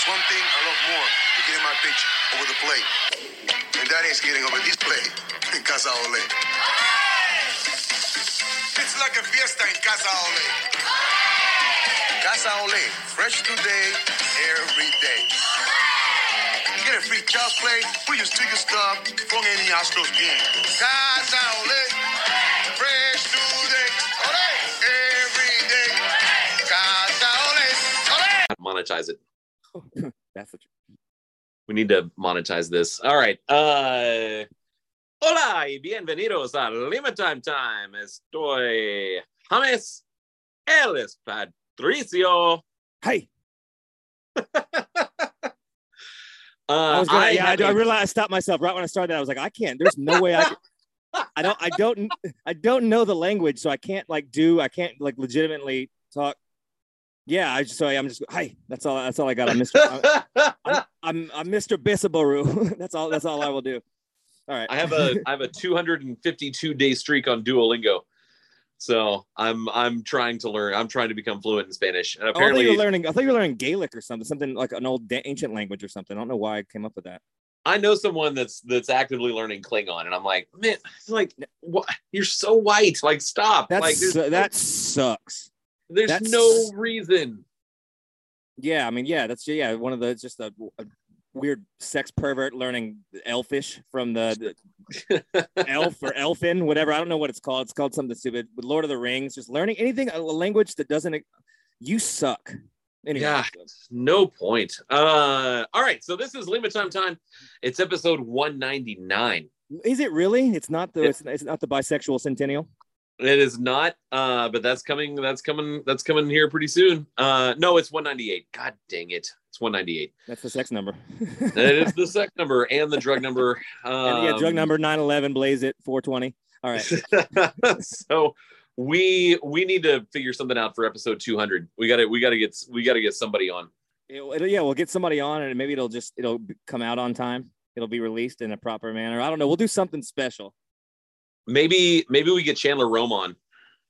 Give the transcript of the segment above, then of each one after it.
There's one thing I love more than getting my pitch over the plate, and that is getting over this plate in Casa Ole. It's like a fiesta in Casa Ole. Casa Ole, fresh today, every day. Get a free child's play, put your sticker stuff from any Astros game. Casa Ole, fresh today, ole, every day. Casa Ole, ole. Monetize it. We need to monetize this. All right. Uh, hola y bienvenidos a Lima Time Time. Estoy James. Es Patricio. Hey, Uh, I was gonna, I yeah, I, do- I realized I stopped myself right when I started. That I was like, I can't. There's no way I. Can, I don't. I don't. I don't know the language, so I can't like do. I can't like legitimately talk. Yeah, I just so I'm just. Hi, that's all. That's all I got. I'm Mr. I'm, I'm, I'm, I'm Mr. Bisabaru. that's all. That's all I will do. All right. I have a I have a 252 day streak on Duolingo. So I'm I'm trying to learn. I'm trying to become fluent in Spanish. And Oh, I apparently you were learning. I thought you were learning Gaelic or something. Something like an old ancient language or something. I don't know why I came up with that. I know someone that's that's actively learning Klingon, and I'm like, man, it's like what? You're so white. Like, stop. That's like, that sucks. there's that's- no reason. Yeah, I mean, yeah, that's yeah, one of the just a, a weird sex pervert learning elfish from the, the elf or elfin, whatever. I don't know what it's called. It's called something stupid. With Lord of the Rings, just learning anything a language that doesn't. You suck. Anyway, Yeah. No point. Uh, all right. So this is Lima Time Time. It's episode 199. is it really? It's not the it's, it's not the bisexual centennial. It is not, uh, but that's coming. That's coming. That's coming here pretty soon. Uh, no, it's 198. God dang it! It's 198. That's the sex number. it is the sex number and the drug number. Um, And yeah, drug number 911, blaze it, 420. All right. so we we need to figure something out for episode 200. We got to we got to get we got to get somebody on. It'll- it'll- yeah, we'll get somebody on and maybe it'll just it'll come out on time. It'll be released in a proper manner. I don't know. We'll do something special. Maybe maybe we get Chandler Rome on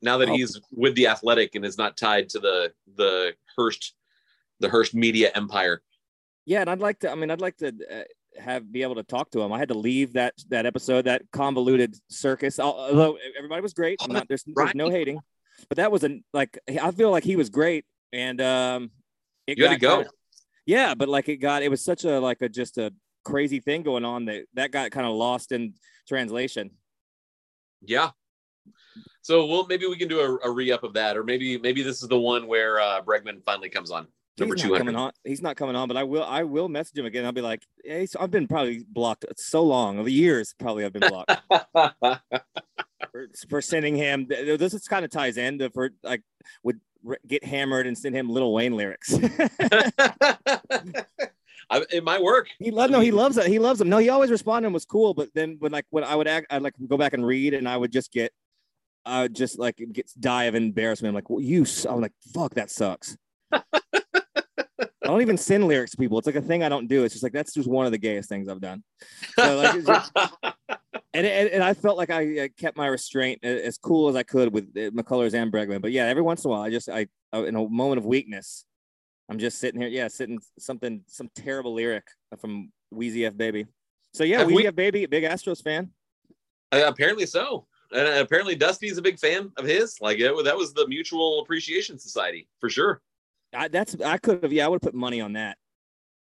now that Oh. he's with the Athletic and is not tied to the the Hearst the Hearst media empire. Yeah, and I'd like to. I mean, I'd like to uh, have be able to talk to him. I had to leave that that episode, that convoluted circus. Although everybody was great, not, there's, there's no hating, but that was a like I feel like he was great, and um, it You had to go. kinda- yeah, but like it got it was such a like a just a crazy thing going on that that got kind of lost in translation. Yeah. So we'll maybe we can do a, a re-up of that, or maybe maybe this is the one where uh, Bregman finally comes on number two coming on. He's not coming on, but I will. I will message him again. I'll be like, hey, so I've been probably blocked so long, over years probably. I've been blocked. for, for sending him. This is kind of ties into for like would get hammered and send him Little Wayne lyrics. I, it might work. he loves no, he loves it. He loves them. No, he always responded and was cool. But then when like when I would act, I'd like go back and read, and I would just get, I would just like get die of embarrassment. I'm like, well, you. I'm like, fuck, that sucks. I don't even send lyrics to people. It's like a thing I don't do. It's just like that's just one of the gayest things I've done. So like, it's just- and, and and I felt like I, I kept my restraint as cool as I could with uh, McCullers and Bregman. But yeah, every once in a while, I just I, I in a moment of weakness, I'm just sitting here, yeah, sitting something some terrible lyric from Weezy F Baby. So yeah, Have Weezy we- F Baby, big Astros fan. Uh, apparently so. And apparently Dusty's a big fan of his. Like it, that was the Mutual Appreciation Society for sure. I, that's I could have yeah, I would have put money on that.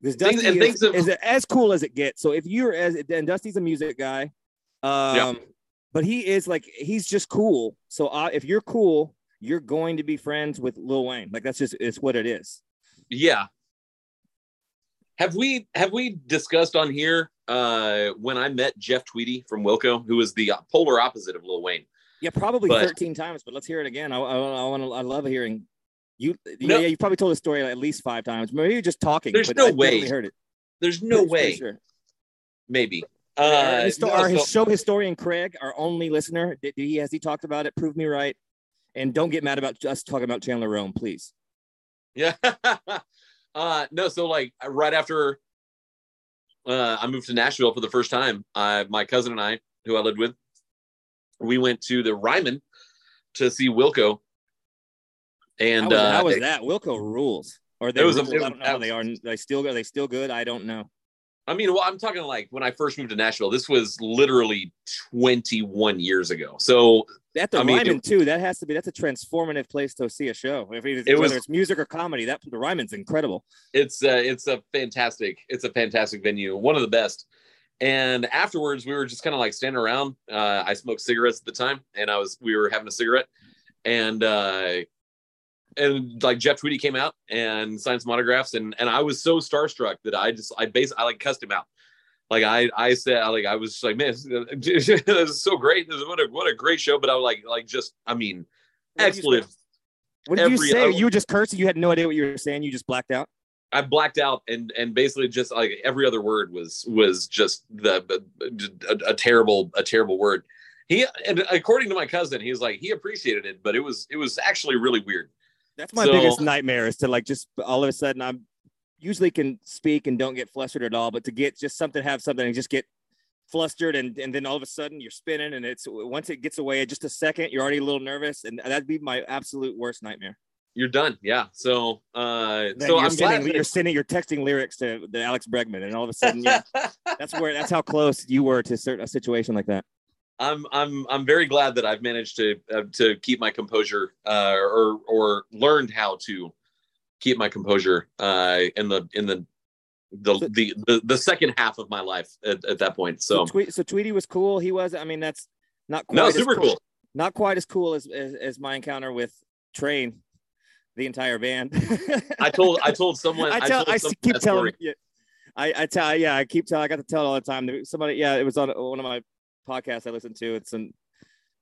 Because Things- Dusty and is, things have- is as cool as it gets. So if you're as and Dusty's a music guy, um, but he is like he's just cool. So uh, if you're cool, you're going to be friends with Lil Wayne. Like that's just it's what it is. Yeah. Have we have we discussed on here uh when I met Jeff Tweedy from Wilco, who was the polar opposite of Lil Wayne? Yeah, probably But- 13 times, but let's hear it again. I, I, I want to. I love hearing you. No. Yeah, you probably told the story at least five times. Maybe you're just talking. There's no I way. Heard it. The's no way. sure. Maybe. our, Uh, histo- no, our so- show historian Craig, our only listener, did, did he has he talked about it? Prove me right, and don't get mad about us talking about Chandler Rome, please. Yeah. uh no, so like right after uh I moved to Nashville for the first time, uh my cousin and I, who I lived with, we went to the Ryman to see Wilco. And how was, uh how was that? Wilco rules. Or they was a- it I don't know how they are. They still are they still good? I don't know. I mean, well, I'm talking like when I first moved to Nashville. This was literally 21 years ago. So At the I mean, Ryman too, that has to be that's a transformative place to see a show. If it, It whether was- it's music or comedy, that the Ryman's incredible. it's uh, it's a fantastic it's a fantastic venue, one of the best. And afterwards, we were just kind of like standing around. Uh, I smoked cigarettes at the time, and I was we were having a cigarette, and uh, and like Jeff Tweedy came out and signed some autographs, and and I was so starstruck that I just I base I like cussed him out. Like I I said I, like I was just like man this is so great this is what a what a great show but I was like like just I mean expletive What did you say? other- You were just cursing. You had no idea what you were saying. You just blacked out. I blacked out and and basically just like every other word was was just the a, a terrible a terrible word. He and according to my cousin, he was like he appreciated it, but it was it was actually really weird. That's my So- biggest nightmare is to like just all of a sudden I'm usually can speak and don't get flustered at all, but to get just something, have something and just get flustered and, and then all of a sudden you're spinning and it's once it gets away just a second, you're already a little nervous and that'd be my absolute worst nightmare. You're done, yeah. So uh, Then so you're I'm sending, glad you're sending, you're texting lyrics to the Alex Bregman and all of a sudden yeah, that's where that's how close you were to certain a situation like that. I'm I'm I'm very glad that I've managed to uh, to keep my composure uh, or or learned how to keep my composure uh, in the in the the, So- the the the second half of my life at, at that point. So So, Tweet, so Tweedy was cool. He was. I mean, that's not quite no, as super cool. Not quite as cool as as, as my encounter with Train, the entire band. I told I told someone I tell. I, someone keep telling. I I tell. Yeah, I keep telling. I got to tell it all the time. Somebody. Yeah, it was on one of my podcasts I listened to. It's some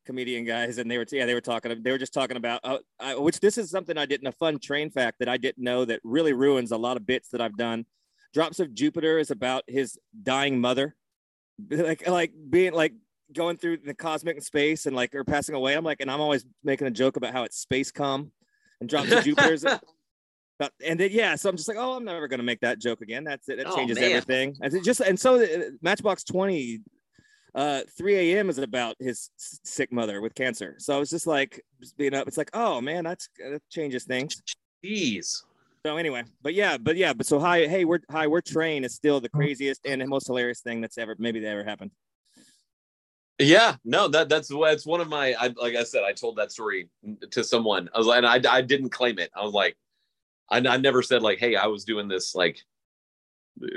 comedian guys, and they were yeah they were talking. They were just talking about uh, I, which this is something I didn't a fun train fact that I didn't know that really ruins a lot of bits that I've done. Drops of Jupiter is about his dying mother, like like being like going through the cosmic space and like or passing away. I'm like, and I'm always making a joke about how it's space cum and drops of Jupiter's. But, and then yeah, so I'm just like, oh, I'm never gonna make that joke again. That's it. It Oh, changes man. everything. And it just and so uh, Matchbox 20, uh, 3 a.m. is about his sick mother with cancer. So I was just like, just being up. It's like, oh man, that's that changes things. Jeez. So anyway, but yeah, but yeah, but so hi, hey, we're hi, we're train is still the craziest and most hilarious thing that's ever maybe that ever happened. Yeah, no, that that's that's one of my. I, like I said, I told that story to someone. I was like, and I I didn't claim it. I was like, I, I never said like, hey, I was doing this like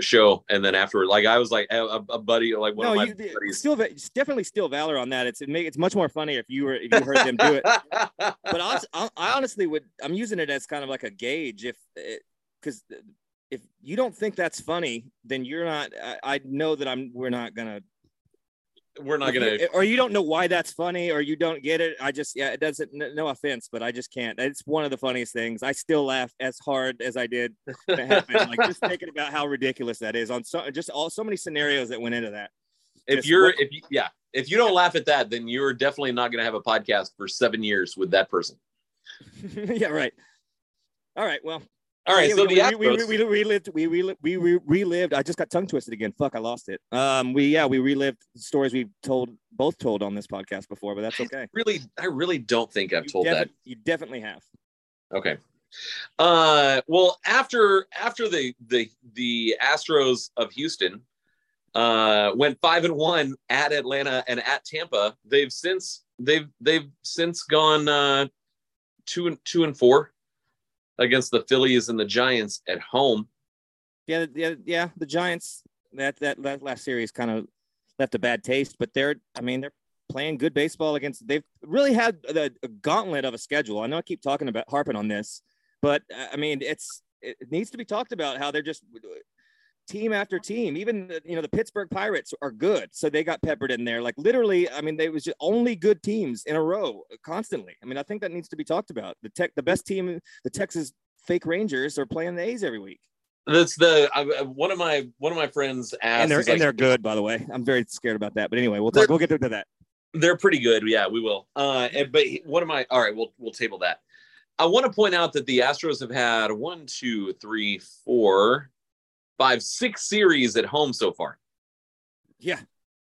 show, and then afterward, like I was like a, a buddy, like one no, of my you buddies. still it's definitely still valor on that. It's it make, it's much more funny if you were if you heard them do it. but I, I, I honestly would i'm using it as kind of like a gauge if eh, because if you don't think that's funny then you're not I, I know that i'm we're not gonna We're not gonna. or you don't know why that's funny or you don't get it i just yeah it doesn't no offense but i just can't. It's one of the funniest things. I still laugh as hard as i did when it happened like just thinking about how ridiculous that is on so just all so many scenarios that went into that. If just you're what- if you yeah if you don't laugh at that then you're definitely not to have a podcast for seven years with that person. Yeah right. All right well all right Yeah, so we, the we, we, Astros, we, we relived we relived we relived I just got tongue twisted again fuck I lost it. Um we yeah we relived stories we've told both told on this podcast before but that's okay. really i really don't think i've You told defi- that. you definitely have. Okay. Uh well after after the the the astros of houston uh went five and one at atlanta and at tampa they've since they've they've since gone uh two and two and four against the phillies and the giants at home. Yeah yeah yeah the Giants that that, that last series kind of left a bad taste but they're I mean they're playing good baseball against they've really had the gauntlet of a schedule. I know I keep talking about harping on this but uh, I mean it's it it needs to be talked about how they're just team after team. Even the- you know the Pittsburgh Pirates are good, so they got peppered in there. Like literally, I mean, they was just only good teams in a row constantly. I mean, I think that needs to be talked about. The tech, the best team, the Texas fake Rangers are playing the A's every week, that's the I, one of my one of my friends asked and they're and like, they're good. By the way, I'm very scared about that. But anyway, we'll talk. We'll get into that. They're pretty good. Yeah, we will. Uh, and, but one of my All right, we'll we'll table that. I want to point out that the Astros have had one, two, three, four, five, six series at home so far, Yeah,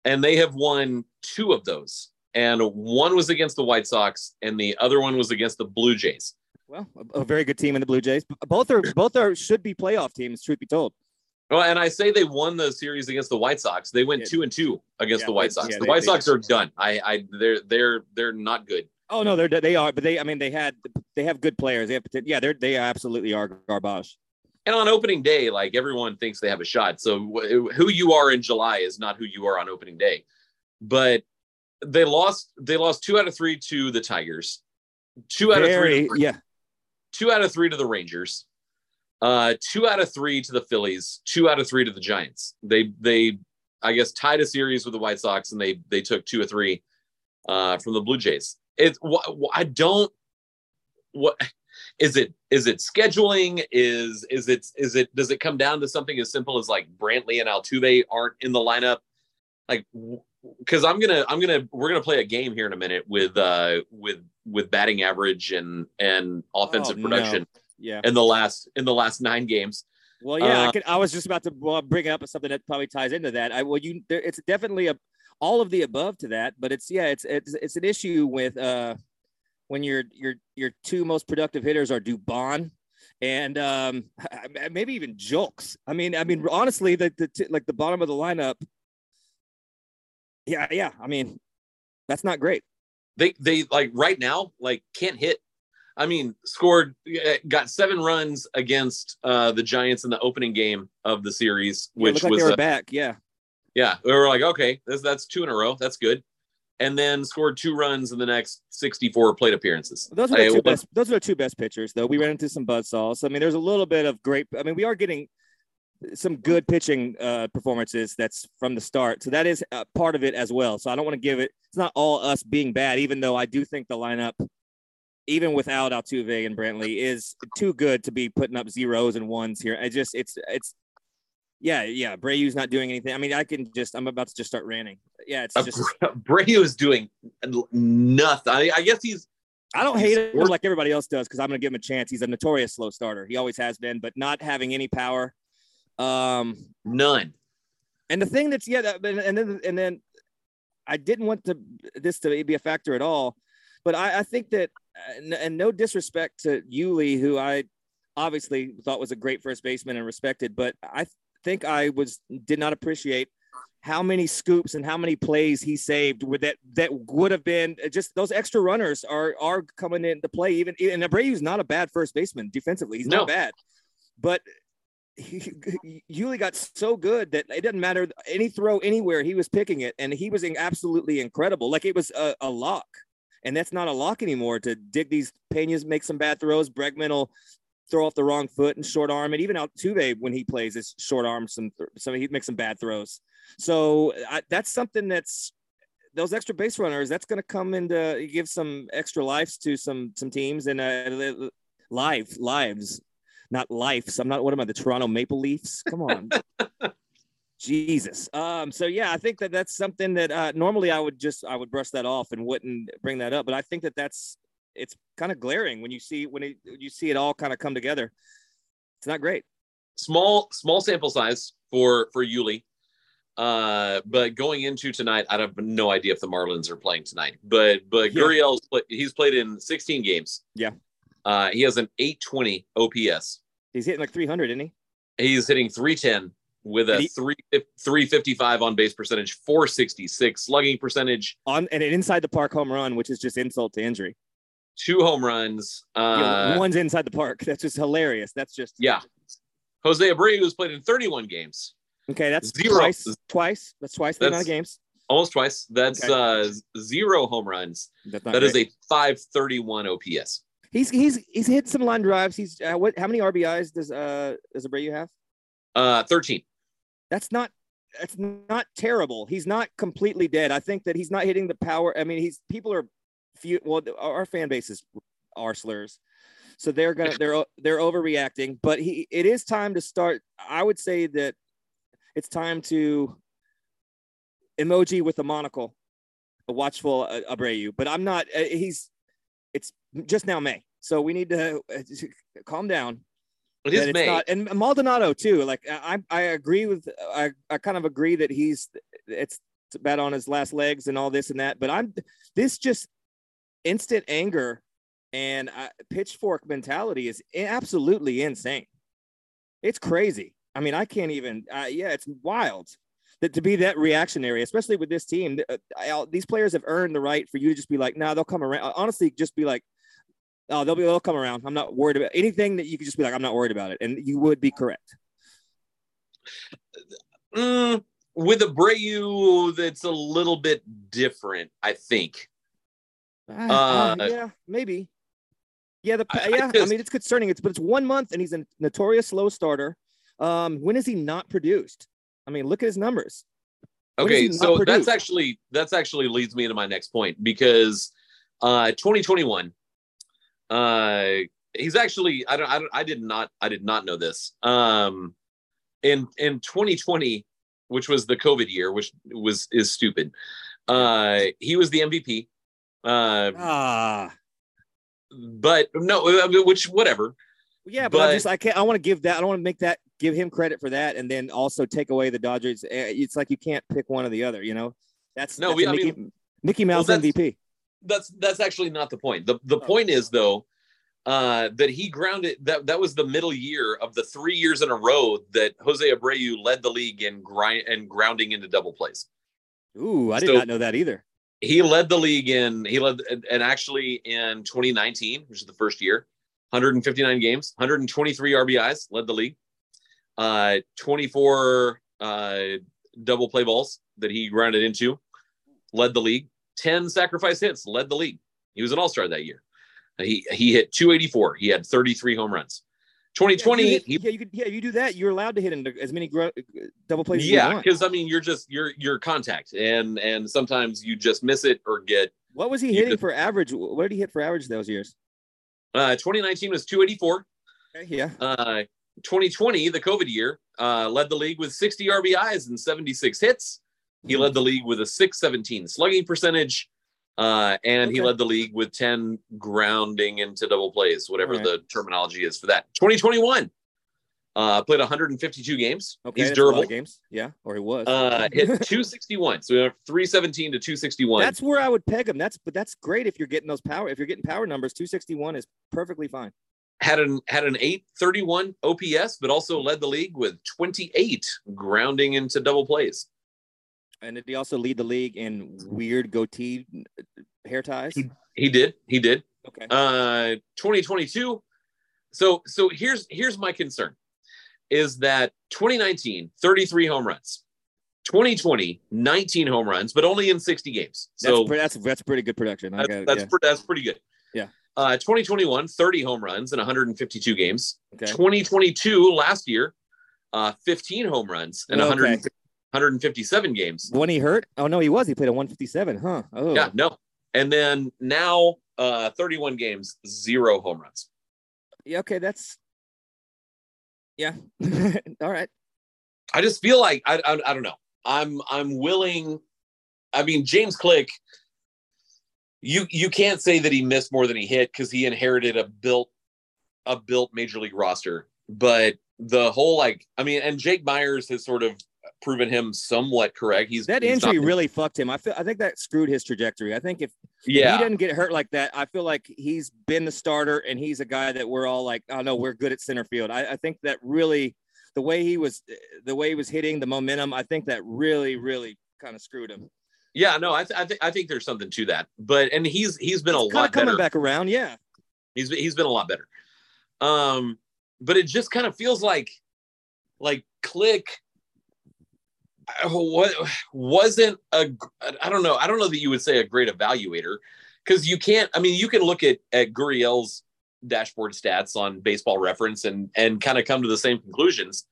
and they have won two of those. And one was against the White Sox, and the other one was against the Blue Jays. Well, a, a very good team in the Blue Jays. Both are both are should be playoff teams. Truth be told. Well, and I say they won the series against the White Sox. They went Yeah. two and two against Yeah, the White Sox. yeah, the they- White they- Sox are done. I, I, they're, they're, they're not good. Oh no, they're they are, but they I mean they had they have good players. They have yeah, they're they absolutely are garbage. And on opening day, like everyone thinks they have a shot. So wh- who you are in July is not who you are on opening day. But they lost. They lost two out of three to the Tigers. Two out of three. Yeah. Two out of three to the Rangers. Uh, two out of three to the Phillies. Two out of three to the Giants. They they I guess tied a series with the White Sox, and they they took two or three uh, from the Blue Jays. It's wh- wh- I don't what is it is it scheduling is is it is it does it come down to something as simple as like Brantley and Altuve aren't in the lineup like because I'm gonna I'm gonna we're gonna play a game here in a minute with uh with with batting average and and offensive Oh, no. production Yeah. in the last in the last nine games Well, yeah, I, Uh, could, I was just about to bring up something that probably ties into that. I well, you there, it's definitely a all of the above to that, but it's yeah, it's it's it's an issue with uh when your your your two most productive hitters are Dubon and um maybe even Jokes. I mean, I mean honestly, the, the t- like the bottom of the lineup. Yeah, yeah. I mean, that's not great. they they like right now like can't hit i mean scored uh, got seven runs against uh the giants in the opening game of the series Yeah, which like was they were uh, back. Yeah. yeah we were like okay that's that's two in a row that's good and then scored two runs in the next 64 plate appearances Those are the I- two best. Those are the two best pitchers, though. We ran into some buzzsaws. I mean, there's a little bit of great. I mean, we are getting some good pitching uh, performances. That's from the start, so that is uh, part of it as well. So I don't want to give it. It's not all us being bad, even though I do think the lineup, even without Altuve and Brantley, is too good to be putting up zeros and ones here. I just, it's, it's. Yeah, yeah. Brayu's not doing anything. I mean, I can just. I'm about to just start ranting. Yeah, it's just. Breu is doing nothing I, I guess he's I don't He's hate him like everybody else does because I'm going to give him a chance. He's a notorious slow starter. He always has been, but not having any power. Um, none and the thing that's yeah, that, and then and then I didn't want to this to be a factor at all, but I, I think that and, and no disrespect to Yuli, who I obviously thought was a great first baseman and respected, but I think I was did not appreciate how many scoops and how many plays he saved with that that would have been uh, just those extra runners are are coming into play. Even and Abreu's not a bad first baseman defensively. He's No. not bad. But he, Yuli got so good that it doesn't matter any throw anywhere he was picking it and he was absolutely incredible. Like it was a, a lock. And that's not a lock anymore to dig these Pena's make some bad throws. Bregman will throw off the wrong foot and short arm. And even Altuve when he plays is short arm some some he makes some bad throws. So I, that's something that's those extra base runners that's going to come into give some extra lives to some some teams. And uh, live lives not lives i'm not what am i the toronto maple leafs? Come on. Jesus. Um so yeah i think that that's something that uh normally i would just i would brush that off and wouldn't bring that up. But i think that that's it's kind of glaring when you see when it, you see it all kind of come together it's not great small small sample size for for Yuli. Uh, but going into tonight, I have no idea if the Marlins are playing tonight. But but Yeah. Gurriel's he's played in 16 games. Yeah. Uh, he has an 820 OPS. he's hitting like 300 isn't he He's hitting 310 with a he- three 355 on base percentage, 466 slugging percentage, on and an inside the park home run which is just insult to injury two home runs. Yeah, Uh, one's inside the park. That's just hilarious. That's just yeah. Jose Abreu has played in 31 games, Okay, that's Zero. twice. Twice. That's twice the amount of That's- games. almost twice. That's Okay. uh, zero home runs. That's not That is a 531 OPS. He's he's he's hit some line drives. He's uh, what? How many RBIs does uh does Abreu have? Uh, 13. That's not that's not terrible. He's not completely dead. I think that he's not hitting the power. I mean, he's people are few. Well, our fan base is are slurs, so they're gonna they're they're overreacting. But he it is time to start. I would say that it's time to emoji with a monocle, a watchful uh, Abreu. But I'm not. Uh, he's it's just now May, so we need to uh, calm down. It is May. not- and Maldonado too. Like I, I agree with, I, I kind of agree that he's, it's bad on his last legs and all this and that. But I'm, this just instant anger and I, pitchfork mentality is absolutely insane. It's crazy. I mean, I can't even. Uh, yeah, it's wild that to be that reactionary, especially with this team. Uh, these players have earned the right for you to just be like, "Nah, they'll come around." Honestly, just be like, "Oh, they'll be they'll come around." I'm not worried about anything that you could just be like, "I'm not worried about it," and you would be correct. Mm, with Abreu, that's a little bit different, I think. Uh, uh, yeah, maybe. Yeah, the I, yeah. I, just, I, mean, it's concerning. It's but it's one month, and he's a notorious slow starter. Um, when has he not produced? I mean, look at his numbers. When okay, so produced? that's actually that's actually leads me to my next point because uh 2021 uh he's actually I don't I don't I did not I did not know this. Um in in 2020 which was the COVID year, which was is stupid. Uh, he was the MVP. Uh, ah, but no, which whatever. Yeah, but, but I just I can't. I want to give that. I don't want to make that give him credit for that, and then also take away the Dodgers. Eh, it's like you can't pick one or the other. You know, that's no. That's we, Mickey, mean, Mickey Mouse well, that's, MVP. That's that's actually not the point. the The oh. point is though uh, that he grounded that that was the middle year of the three years in a row that Jose Abreu led the league in grind and grounding into double plays. Ooh, I did not know that either. He led the league in he led and actually in 2019, which is the first year, 159 games, 123 RBIs, led the league. Uh, 24 uh, double play balls that he grounded into, led the league. 10 sacrifice hits, led the league. He was an all star that year. He he hit 284. He had 33 home runs. 2020, yeah, hit, he, yeah, you could, yeah, you do that. You're allowed to hit into as many gro- double plays. Yeah, because I mean, you're just you're you're contact, and and sometimes you just miss it or get. What was he hitting just, for average? What did he hit for average those years? Uh, 2019 was 284. Okay, yeah. Uh, 2020, the COVID year, uh, led the league with 60 RBIs and 76 hits. He mm-hmm. led the league with a 617 slugging percentage. Uh, and okay. he led the league with 10 grounding into double plays, whatever right. the terminology is for that. 2021, uh, played 152 games. Okay, He's durable. games. Yeah, or he was. Uh, hit 261. So we have 317 to 261. That's where I would peg him. That's but that's great if you're getting those power. If you're getting power numbers, 261 is perfectly fine. Had an had an 831 OPS, but also led the league with 28 grounding into double plays. And did he also lead the league in weird goatee hair ties? He, he did. He did. Okay. Uh 2022. So so here's here's my concern is that 2019 33 home runs. 2020 19 home runs but only in 60 games. So that's that's, that's pretty good production. That's that's, yeah. that's pretty good. Yeah. Uh 2021 30 home runs in 152 games. Okay. 2022 last year uh 15 home runs and okay. 150 157 games. When he hurt? Oh no, he was. He played a 157, huh? Oh. Yeah, no. And then now uh 31 games, zero home runs. Yeah, okay, that's yeah. All right. I just feel like I, I I don't know. I'm I'm willing I mean James Click you you can't say that he missed more than he hit because he inherited a built a built major league roster. But the whole like I mean, and Jake Meyers has sort of proven him somewhat correct. He's that he's injury not... really fucked him. I feel I think that screwed his trajectory. I think if yeah. he didn't get hurt like that, I feel like he's been the starter and he's a guy that we're all like, oh no, we're good at center field. I, I think that really the way he was the way he was hitting the momentum, I think that really, really kind of screwed him. Yeah, no, I, th- I think I think there's something to that. But and he's he's been a lot coming better. back around. Yeah, he's he's been a lot better. Um, but it just kind of feels like like click what wasn't a I don't know I don't know that you would say a great evaluator because you can't I mean you can look at at Gurriel's dashboard stats on Baseball Reference and and kind of come to the same conclusions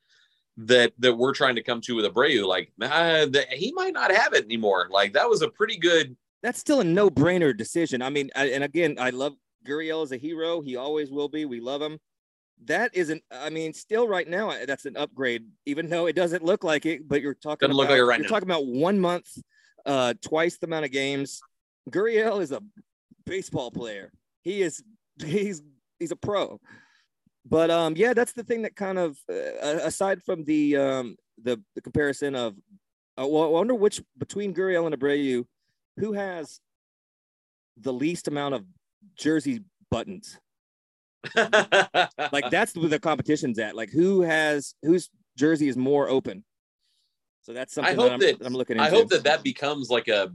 that that we're trying to come to with Abreu like uh, that he might not have it anymore. Like that was a pretty good that's still a no-brainer decision. I mean I, and again I love Gurriel as a hero. He always will be. We love him that isn't i mean still right now that's an upgrade even though it doesn't look like it but you're talking Doesn't about, like right you're now. talking about one month uh twice the amount of games gurriel is a baseball player he is he's he's a pro but um yeah that's the thing that kind of uh, aside from the um the, the comparison of uh, well, i wonder which between gurriel and abreu who has the least amount of jersey buttons. Like that's where the competition's at. Like who has whose jersey is more open. So that's something I hope that I'm, that- I'm looking into. I hope that that becomes like a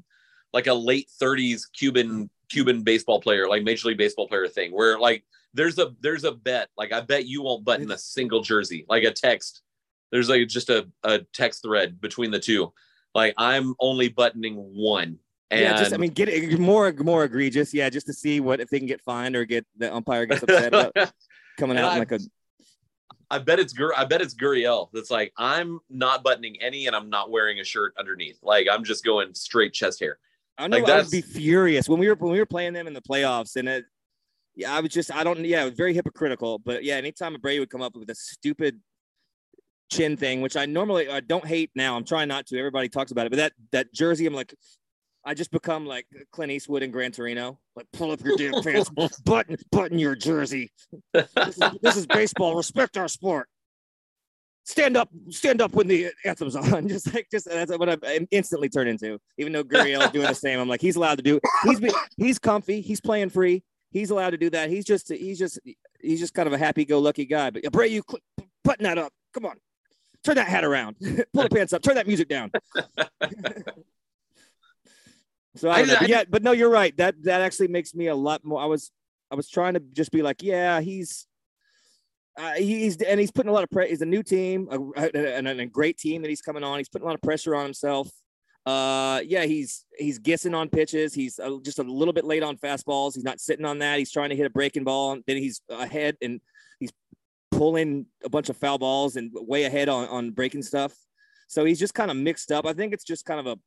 like a late 30s Cuban Cuban baseball player, like Major League Baseball player thing, where like there's a there's a bet, like I bet you won't button a single jersey, like a text. There's like just a, a text thread between the two. Like I'm only buttoning one. And yeah, just I mean, get it more more egregious. Yeah, just to see what if they can get fined or get the umpire gets upset about coming out I- like a I bet it's Gur I bet it's Gurriel that's like I'm not buttoning any and I'm not wearing a shirt underneath. Like I'm just going straight chest hair. I know Like, I would be furious when we were when we were playing them in the playoffs, and it, yeah, I was just I don't yeah, it was very hypocritical. But yeah, anytime a Brady would come up with a stupid chin thing, which I normally I don't hate now, I'm trying not to. Everybody talks about it, but that that jersey, I'm like, I just become like Clint Eastwood in Gran Torino, like pull up your damn pants, button button your jersey. This is, this is baseball. Respect our sport. Stand up, stand up when the anthem's on. Just like, just that's what I instantly turn into. Even though Gurriel is doing the same, I'm like, he's allowed to do. He's be, he's comfy. He's playing free. He's allowed to do that. He's just he's just he's just kind of a happy-go-lucky guy. But Bray, you button that up. Come on, turn that hat around. Pull the pants up. Turn that music down. So I, I know. But yeah, but no, you're right. That that actually makes me a lot more. I was I was trying to just be like, yeah, he's uh, he's and he's putting a lot of pressure. He's a new team, a, a, and a great team that he's coming on. He's putting a lot of pressure on himself. Uh, yeah, he's he's guessing on pitches. He's uh, just a little bit late on fastballs. He's not sitting on that. He's trying to hit a breaking ball. Then he's ahead and he's pulling a bunch of foul balls and way ahead on on breaking stuff. So he's just kind of mixed up. I think it's just kind of a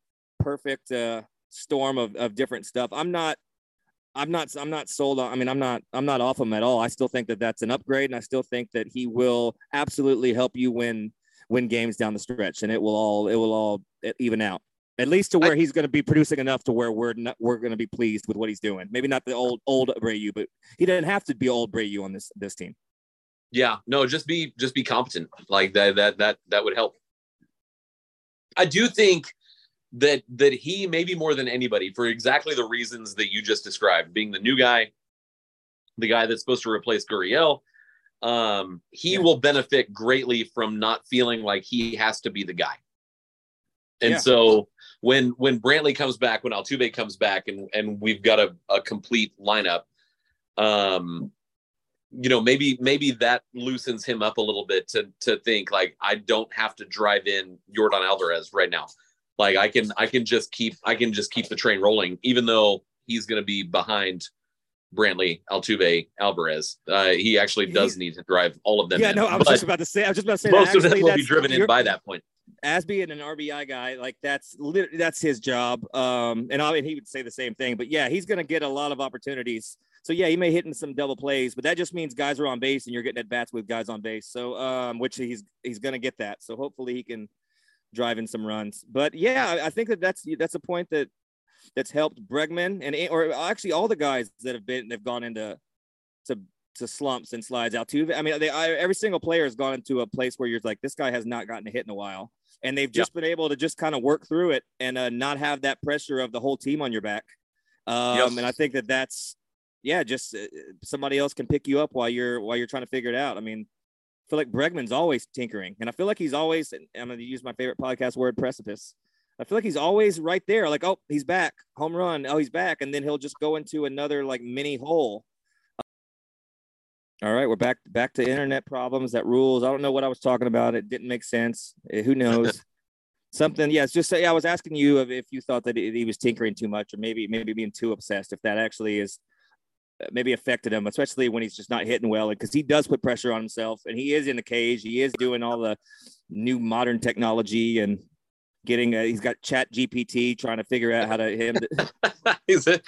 perfect uh, storm of of different stuff. I'm not I'm not I'm not sold on I mean I'm not I'm not off him at all. I still think that that's an upgrade and I still think that he will absolutely help you win win games down the stretch and it will all it will all even out. At least to where he's going to be producing enough to where we're not, we're going to be pleased with what he's doing. Maybe not the old old Brayu, but he doesn't have to be old Brayu on this this team. Yeah, no, just be just be competent. Like that that that that would help. I do think that that he maybe more than anybody for exactly the reasons that you just described, being the new guy, the guy that's supposed to replace Gurriel, um, he Yeah. will benefit greatly from not feeling like he has to be the guy. And Yeah. so when when Brantley comes back, when Altuve comes back, and and we've got a, a complete lineup, um, you know, maybe maybe that loosens him up a little bit to to think like I don't have to drive in Yordan Alvarez right now. Like I can I can just keep I can just keep the train rolling, even though he's going to be behind Brantley, Altuve, Alvarez. Uh, he actually does He's- need to drive all of them. yeah, in, no, I was but just about to say I was just about to say most of them will be driven in by that point. as being an RBI guy, like that's lit- that's his job. Um, and I mean, he would say the same thing, but yeah, he's going to get a lot of opportunities. So yeah, he may hit in some double plays, but that just means guys are on base and you're getting at bats with guys on base. So, um, which he's he's going to get that. So hopefully he can drive in some runs. But yeah, I- think that that's that's a point that that's helped Bregman and or actually all the guys that have been they've gone into to to slumps and slides out too. I mean, they I, every single player has gone into a place where you're like, this guy has not gotten a hit in a while and they've just been able to just kind of work through it and uh, not have that pressure of the whole team on your back. Um, Yep. And I think that that's yeah, just uh, somebody else can pick you up while you're while you're trying to figure it out. I mean, I feel like Bregman's always tinkering, and I feel like he's always. I'm going to use my favorite podcast word, precipice. I feel like he's always right there, like oh, he's back, home run, oh, he's back, and then he'll just go into another like mini hole. All right, we're back back to internet problems. That rules. I don't know what I was talking about. It didn't make sense. Eh, Who knows? Something. Yeah, it's just. Yeah, I was asking you if, if you thought that he was tinkering too much, or maybe maybe being too obsessed. If that actually is maybe affected him, especially when he's just not hitting well, because he does put pressure on himself, and he is in the cage. He is doing all the new modern technology and getting. Uh, he's got Chat GPT trying to figure out how to him. He's Bat,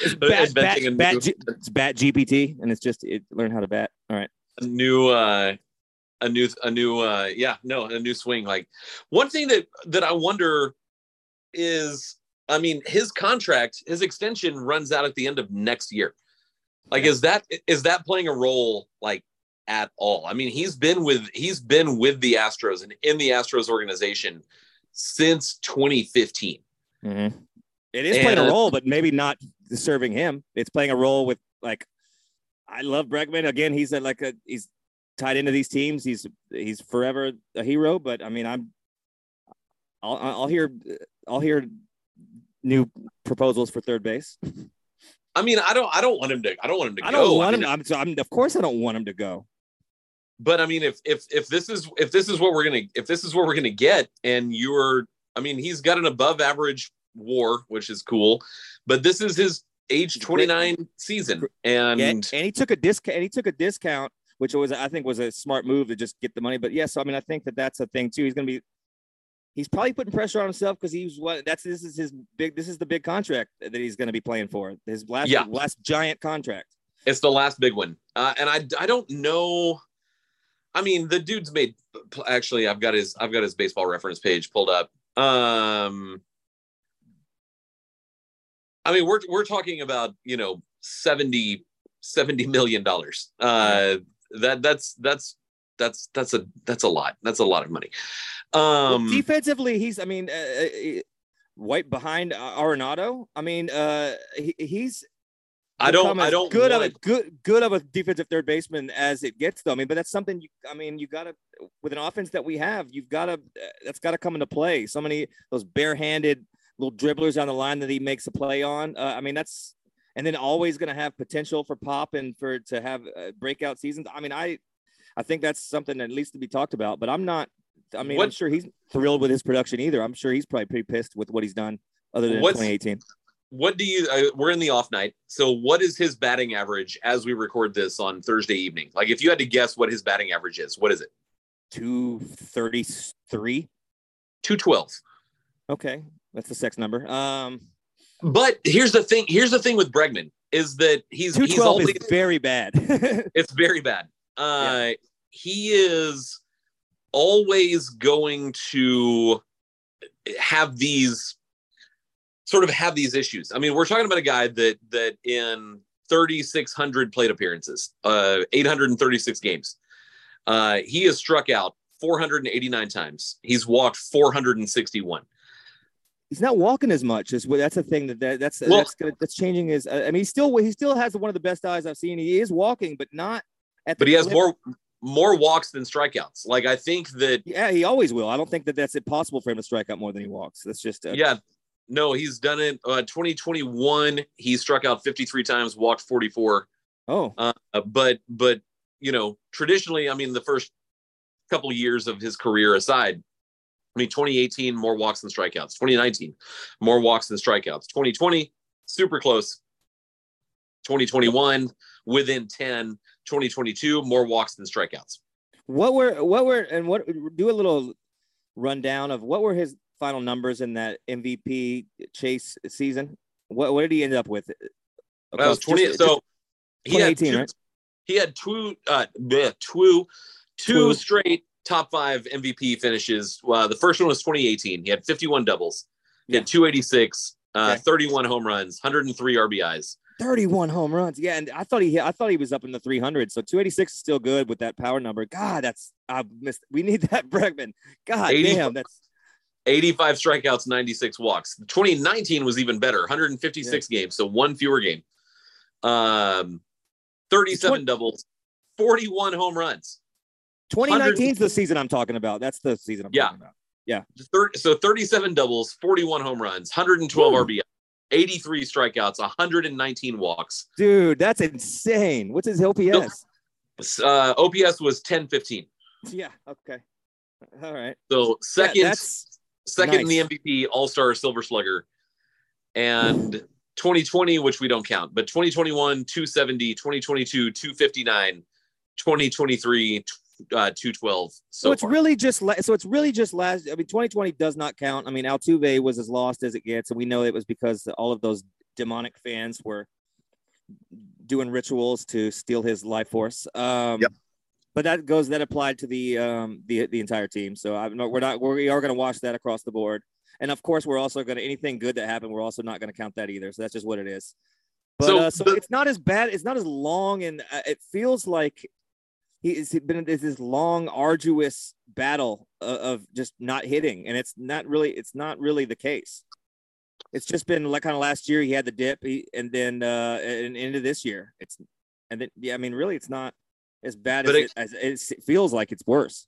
bat, bat, new, it's bat GPT, and it's just it, learn how to bat. All right. a new uh a new a new uh yeah no a new swing like one thing that that i wonder is i mean his contract his extension runs out at the end of next year like is that is that playing a role like at all i mean he's been with he's been with the astros and in the astros organization since 2015 Mm-hmm. It is playing a role, but maybe not serving him. It's playing a role with like I love Bregman. Again, he's a, like a he's tied into these teams. He's he's forever a hero. But I mean, I'm I'll I'll hear I'll hear new proposals for third base. I mean, I don't I don't want him to I don't want him to I go. don't want I mean, him. I'm, so I'm of course I don't want him to go. but I mean, if if if this is if this is what we're gonna if this is what we're gonna get, and you're, I mean, he's got an above average WAR, which is cool, but this is his age 29 season, and Yeah, and he took a discount. And he took a discount, which was I think was a smart move to just get the money. But yes, so I mean I think that that's a thing too. He's going to be. He's probably putting pressure on himself because he's what that's this is his big this is the big contract that he's going to be playing for his last Yeah. last giant contract. it's the last big one. Uh, and I I don't know. I mean, the dude's made. Actually, I've got his I've got his baseball reference page pulled up. Um, I mean, we're we're talking about you know 70 70 million dollars. Uh, that that's that's that's that's a that's a lot. That's a lot of money. Well, Um, defensively, he's I mean, uh, uh, right behind uh, Arenado. I mean, uh, he, he's I don't I don't good want, of a good good of a defensive third baseman as it gets though. I mean, but that's something you I mean, you gotta with an offense that we have, you've gotta uh, that's gotta come into play. So many those barehanded little dribblers on the line that he makes a play on. Uh, I mean, that's and then always gonna have potential for pop and for to have uh, breakout seasons. I mean, I I think that's something that needs to be talked about. But I'm not. I mean, I'm sure he's thrilled with his production either. I'm sure he's probably pretty pissed with what he's done, other than 2018. what do you uh, we're in the off night so what is his batting average as we record this on thursday evening like if you had to guess what his batting average is what is it Two thirty-three. 212 Okay, that's the sex number. Um, but here's the thing here's the thing with bregman is that he's two he's always is very bad. it's very bad uh he is always going to have these sort of have these issues i mean we're talking about a guy that that in 3600 plate appearances uh 836 games uh he has struck out 489 times he's walked 461 he's not walking as much. Is what that's the thing that, that that's Well- that's gonna, that's changing. His I mean, he still he still has one of the best eyes I've seen. He is walking, but not at. The but he has more more walks than strikeouts like i think that Yeah, he always will. I don't think that that's impossible for him to strike out more than he walks. That's just uh, yeah no he's done it uh 2021 he struck out 53 times walked 44 Oh, Uh, but but you know, traditionally, I mean, the first couple years of his career aside, I mean, 2018 more walks than strikeouts. 2019 more walks than strikeouts. 2020 super close. 2021 within 10. 2022 more walks than strikeouts. what were what were and what do a little rundown of what were his final numbers in that MVP chase season? What what did he end up with? That was 20. just- so he had 2018, two, right? he had two uh bleh, two two Two. straight top five MVP finishes. Uh, the first one was 2018. He had 51 doubles. He Yeah. had 286, uh, Okay. 31 home runs, 103 RBIs. 31 home runs. Yeah, and I thought he I thought he was up in the 300. So 286 is still good with that power number. God, that's I missed. We need that Bregman. God 80 damn, that's 85 strikeouts, 96 walks. 2019 was even better, 156 games, so one fewer game. Um, 37 Twen- doubles, 41 home runs. 2019 is the season I'm talking about. That's the season I'm Yeah. talking about. Thir- so 37 doubles, 41 home runs, 112 Woo. RBI, 83 strikeouts, 119 walks. Dude, that's insane. What's his OPS? Uh, OPS was 1015. Yeah. Okay. All right. So Yeah, second, that's second in the. MVP, All Star, Silver Slugger, and 2020, which we don't count, but 2021, 270, 2022, 259, 2023, uh, 212. So, so it's far. really just la- so it's really just last. I mean, 2020 does not count. I mean, Altuve was as lost as it gets, and we know it was because all of those demonic fans were doing rituals to steal his life force. Um, Yep. But that goes that applied to the um, the the entire team. So I'm not, we're not we are going to watch that across the board. And of course, we're also going to anything good that happened. We're also not going to count that either. So that's just what it is. But So uh, so the- it's not as bad. It's not as long, and uh, it feels like he it's been it's this long, arduous battle of, of just not hitting, and it's not really it's not really the case. It's just been like kind of last year he had the dip, he, and then uh and into this year it's and then yeah, I mean, really, it's not as bad But as, it- it, as it feels like it's worse.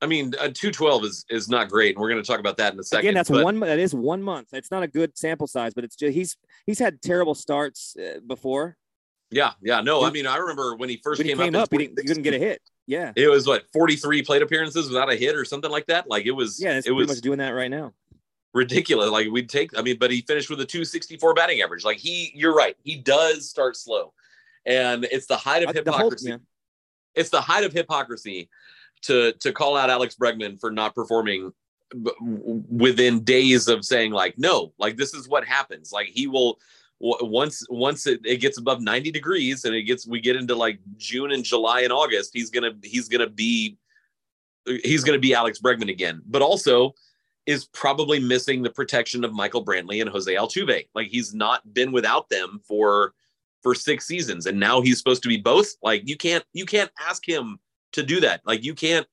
I mean, uh, 212 is is not great, and we're going to talk about that in a second. Again, that's but- one. That is one month. It's not a good sample size, but it's just he's he's had terrible starts uh, before. Yeah, yeah. No, I mean, I remember when he first When he came, came up, up, he didn't, get a hit. Yeah, It was what 43 plate appearances without a hit or something like that. Like it was, yeah, it's it pretty was much doing that right now. ridiculous. Like we'd take, I mean, but he finished with a 264 batting average. Like he, you're right, he does start slow, and it's the height of the whole- hypocrisy. It's the height of hypocrisy to to call out Alex Bregman for not performing within days of saying like, no, like this is what happens. Like he will. Once once it, it gets above 90 degrees and it gets we get into like June and July and August, he's gonna he's gonna be he's gonna be Alex Bregman again. But also is probably missing the protection of Michael Brantley and Jose Altuve. Like he's not been without them for for six seasons, and now he's supposed to be both. Like you can't you can't ask him to do that. Like you can't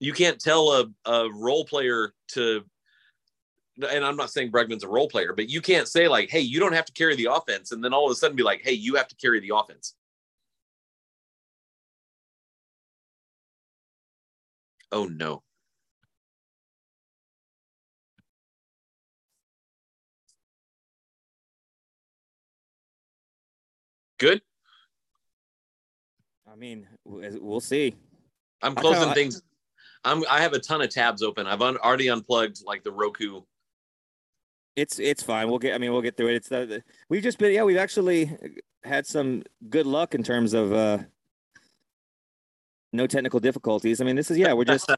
you can't tell a, a role player to and I'm not saying Bregman's a role player, but you can't say like, hey, you don't have to carry the offense, and then all of a sudden be like, hey, you have to carry the offense. Oh no. Good. I mean, we'll see. I'm closing things. I'm I have a ton of tabs open. I've un, already unplugged like the Roku. It's it's fine. We'll get. I mean, we'll get through it. It's the, we've just been. Yeah, we've actually had some good luck in terms of uh no technical difficulties. I mean, this is yeah. We're just.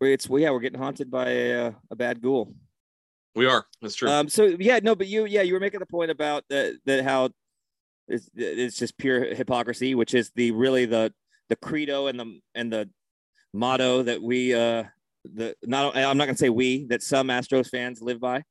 we're, it's well, yeah. We're getting haunted by a, uh, a bad ghoul. We are. That's true. Um. So yeah. No. But you. Yeah. You were making the point about that. That how it's it's just pure hypocrisy, which is the really the the credo and the and the motto that we uh the not I'm not gonna say we that some Astros fans live by.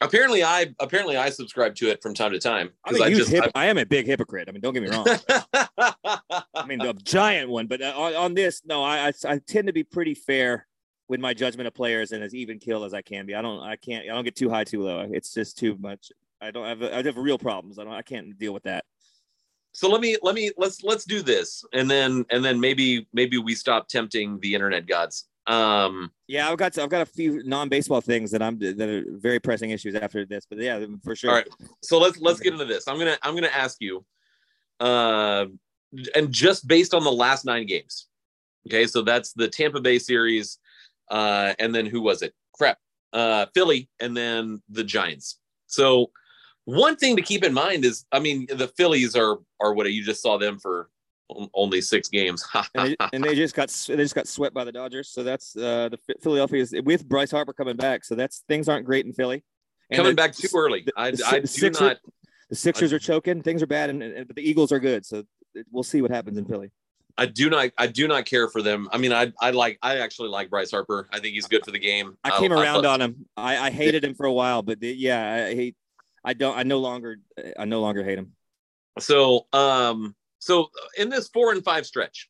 apparently, I apparently I subscribe to it from time to time I'm because a I just. hip- I am a big hypocrite. I mean, don't get me wrong. I mean, a giant one. But uh, on, on this, no, I, I I tend to be pretty fair with my judgment of players and as even kill as I can be. I don't I can't I don't get too high too low. It's just too much. I don't have I have real problems. I don't I can't deal with that. so let me let me let's let's do this and then and then maybe maybe we stop tempting the internet gods. Um. Yeah, I've got I've got a few non-baseball things that I'm that are very pressing issues after this. But yeah, for sure. All right. So let's let's get into this. I'm gonna I'm gonna ask you, uh, and just based on the last nine games. Okay, so that's the Tampa Bay series, uh, and then who was it? Crap, uh, Philly, and then the Giants. So one thing to keep in mind is, I mean, the Phillies are are what you just saw them for only six games. and, they, and they just got they just got swept by the Dodgers. So that's uh, the Philadelphia is with Bryce Harper coming back. So that's things aren't great in Philly. And Coming back too early. the- I, the I do Si- Sixer- not. The Sixers are choking. Things are bad, and, and but the Eagles are good. So we'll see what happens in Philly. I do not. I do not care for them. I mean, I I like. I actually like Bryce Harper. I think he's good for the game. I came I- I around love- on him. I, I hated him for a while, but the, yeah, I hate. I don't. I no longer. I no longer hate him. So, um, so in this four and five stretch,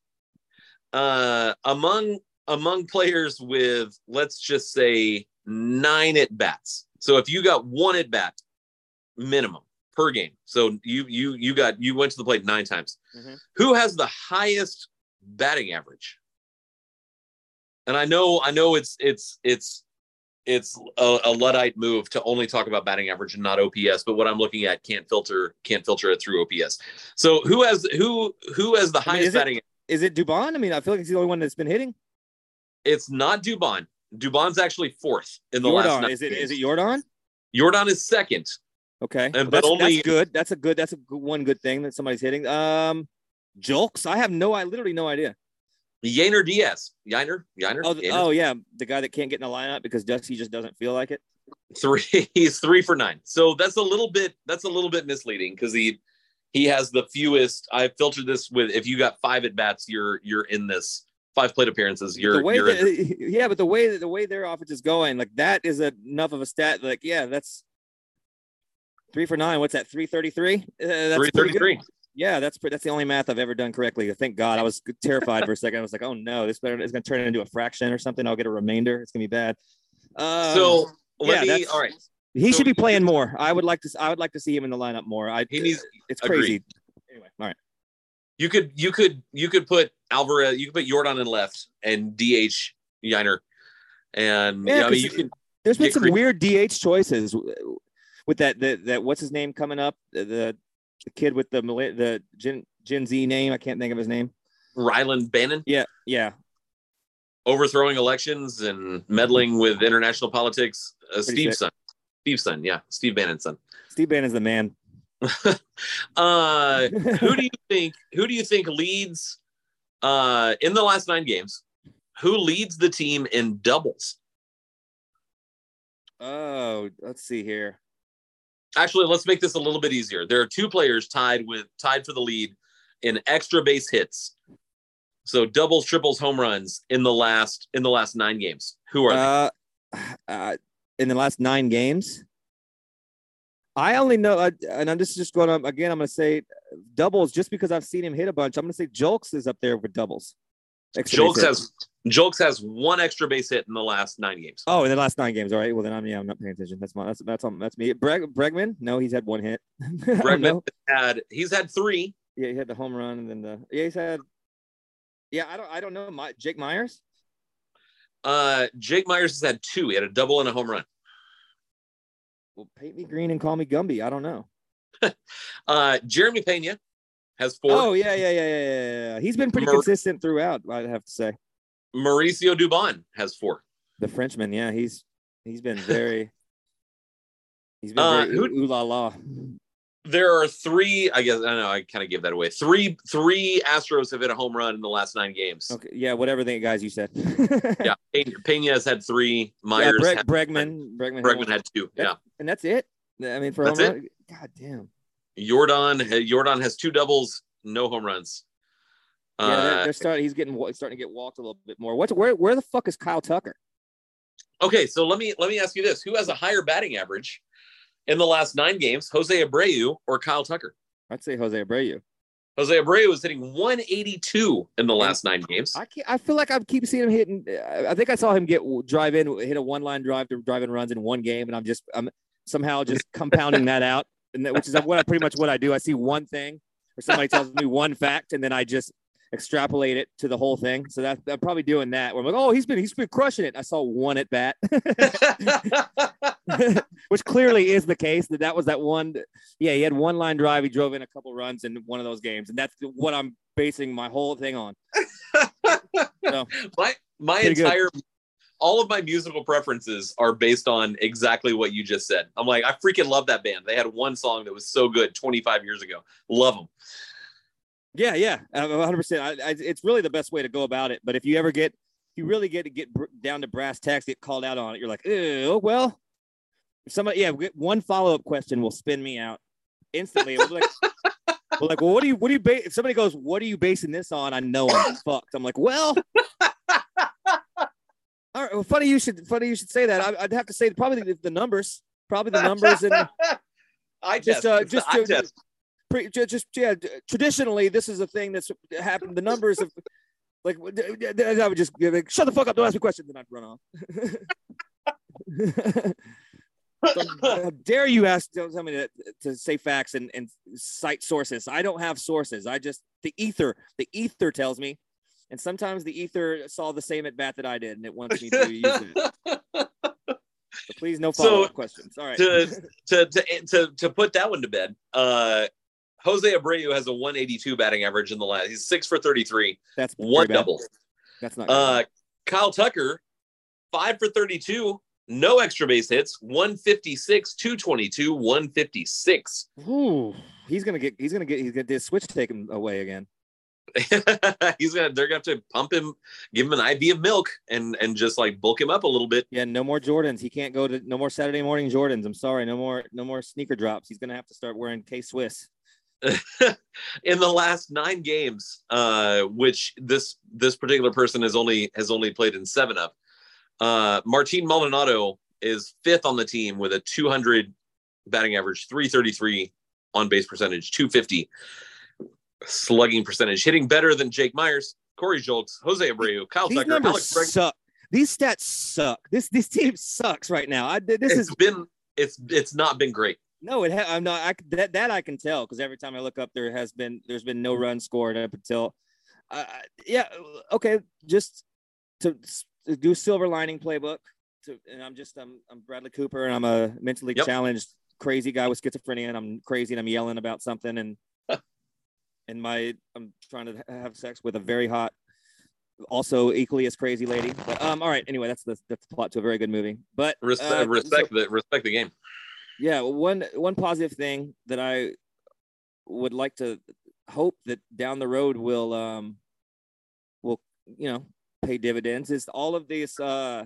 uh, among among players with let's just say nine at bats. So if you got one at bat minimum per game, so you you you got you went to the plate nine times. Mhm. Who has the highest batting average? And I know I know it's it's it's it's a, a luddite move to only talk about batting average and not OPS. But what I'm looking at can't filter can't filter it through OPS. So who has who who has the I mean, highest is it- batting? Is it Dubon? I mean, I feel like he's the only one that's been hitting. It's not Dubon. Dubon's actually fourth in the last. Jordan. nine Is it? games. Is it Jordan? Jordan is second. Okay, And- Well, but that's, only- that's good. That's a good. That's a good, one good thing that somebody's hitting. Um, Julks. I have no. I literally no idea. Yainer Diaz. Yainer. Yainer. Oh, Yainer? oh yeah, the guy that can't get in the lineup because Dusty just doesn't feel like it. three he's three for nine so that's a little bit that's a little bit misleading because he he has the fewest i filtered this with if you got five at bats you're you're in this five plate appearances you're, the way you're in that, yeah, but the way that the way their offense is going, like that is enough of a stat. Like, yeah, that's three for nine. What's that? Three thirty three. Uh, that's pretty good. 333 Yeah, that's that's the only math I've ever done correctly. Thank God. I was terrified for a second. I was like, oh no, this better is going to turn into a fraction or something. I'll get a remainder. It's going to be bad. Um, so yeah, me all right he so- should be playing more. I would like to. I would like to see him in the lineup more. I. he needs It's Agreed. crazy. Anyway, all right. You could you could you could put Alvarez, you could put Jordan in left and DH Yainer. And Yeah, yeah, I mean you can There's been some cre- weird DH choices with that. That that what's his name coming up? The, the kid with the the Gen Gen Z name. I can't think of his name. Ryland Bannon Yeah, yeah. overthrowing elections and meddling with international politics. Uh, Steve's sick. son. Steve's son, yeah. Steve Bannon's son. Steve Bannon's the man. Uh who do you think who do you think leads uh in the last nine games? Who leads the team in doubles? oh, let's see here. Actually, let's make this a little bit easier. There are two players tied with tied for the lead in extra base hits. So doubles, triples, home runs in the last in the last nine games. Who are they? Uh, uh, in the last nine games. I only know, uh, and I'm just just going to again. I'm going to say doubles just because I've seen him hit a bunch. I'm going to say Julks is up there with doubles. Extra Julks has Julks has one extra base hit in the last nine games. Oh, in the last nine games. All right. Well, then I'm yeah, I'm not paying attention. That's my that's that's on that's me. Breg, Bregman? No, he's had one hit. Bregman had he's had three. Yeah, he had the home run and then the yeah he's had. Yeah, I don't I don't know. My Jake Meyers. Uh, Jake Meyers has had two. He had a double and a home run. Well, paint me green and call me Gumby. I don't know. Uh, Jeremy Pena has four. Oh yeah, yeah, yeah, yeah, yeah. He's been pretty Mer- consistent throughout. I'd have to say Mauricio Dubon has four. the Frenchman. Yeah, he's he's been very. He's been Uh, very who- ooh, ooh la la. There are three. I guess I don't know. I kind of gave that away. Three three Astros have hit a home run in the last nine games. Okay, yeah, whatever the guys you said. Yeah, Pena, has had three. yeah, Meyers, had, Bregman, Bregman, Bregman had two. That- Yeah, and that's it. I mean, for That's home run, God damn. Jordan Jordan has two doubles, no home runs. Yeah, they're, Uh, they're starting. He's getting wa- starting to get walked a little bit more. What's where? Where the fuck is Kyle Tucker? okay, so let me let me ask you this: Who has a higher batting average in the last nine games, Jose Abreu or Kyle Tucker? I'd say Jose Abreu. Jose Abreu was hitting 182 in the last nine games. I can't. I feel like I keep seeing him hitting. I I think I saw him get drive in, hit a one line drive to drive in runs in one game, and I'm just I'm somehow just compounding that out, and that, which is what I, pretty much what I do. I see one thing, or somebody tells me one fact, and then I just extrapolate it to the whole thing. So that I'm probably doing that. Where I'm like, oh, he's been he's been crushing it. I saw one at bat, which clearly is the case. That that was that one. Yeah, he had one line drive. He drove in a couple runs in one of those games, and that's what I'm basing my whole thing on. So, my my entire good. All of my musical preferences are based on exactly what you just said. I'm like, I freaking love that band. They had one song that was so good 25 years ago. Love them. Yeah, yeah, uh, 100. percent It's really the best way to go about it. But if you ever get, if you really get to get down to brass tacks, get called out on it, you're like, oh well. Somebody, yeah, one follow up question will spin me out instantly. We're like, we're like, well, what do you, what do you? If somebody goes, what are you basing this on? I know I'm fucked. I'm like, well. All right. Well, funny you should, funny you should say that. I, I'd have to say probably the, the numbers, probably the numbers and I Just, just, uh, uh, just to- test. pre, ju- just yeah. Traditionally, this is a thing that's happened. The numbers of like I would just be like, shut the fuck up, don't ask me questions, and I'd run off. So, how dare you ask? Don't tell me to, to say facts and, and cite sources. I don't have sources. I just the ether. The ether tells me, and sometimes the ether saw the same at bat that I did, and it wants me to use it. So please, no follow up questions. All right. to, to to to to put that one to bed. Uh, Jose Abreu has a 182 batting average in the last. He's six for 33, That's one double. That's not. good. Uh, Kyle Tucker, five for 32, no extra base hits, 156, 222, 156. Ooh, he's gonna get. He's gonna get. He's gonna get switch taken away again. He's gonna. They're gonna have to pump him, give him an IV of milk, and and just like bulk him up a little bit. Yeah, no more Jordans. He can't go to no more Saturday morning Jordans. I'm sorry, no more no more sneaker drops. He's gonna have to start wearing K Swiss. in the last nine games, uh, which this this particular person has only has only played in seven of. Uh, Martin Maldonado is fifth on the team with a 200 batting average, 333 on base percentage, 250 slugging percentage, hitting better than Jake Meyers, Corey Julks, Jose Abreu, Kyle These Tucker, Alex suck. These stats suck. This this team sucks right now. I this It's is been it's it's not been great. No, it ha- I'm not. I, that that I can tell because every time I look up, there has been there's been no run scored up until. Uh, yeah. Okay. Just to, to do silver lining playbook. To, and I'm just I'm I'm Bradley Cooper and I'm a mentally Yep. challenged crazy guy with schizophrenia and I'm crazy and I'm yelling about something and and my I'm trying to have sex with a very hot, also equally as crazy lady. But um, all right. Anyway, that's the that's the plot to a very good movie. But Res- uh, respect so- the respect the game. yeah, one one positive thing that I would like to hope that down the road will um will you know pay dividends is all of this uh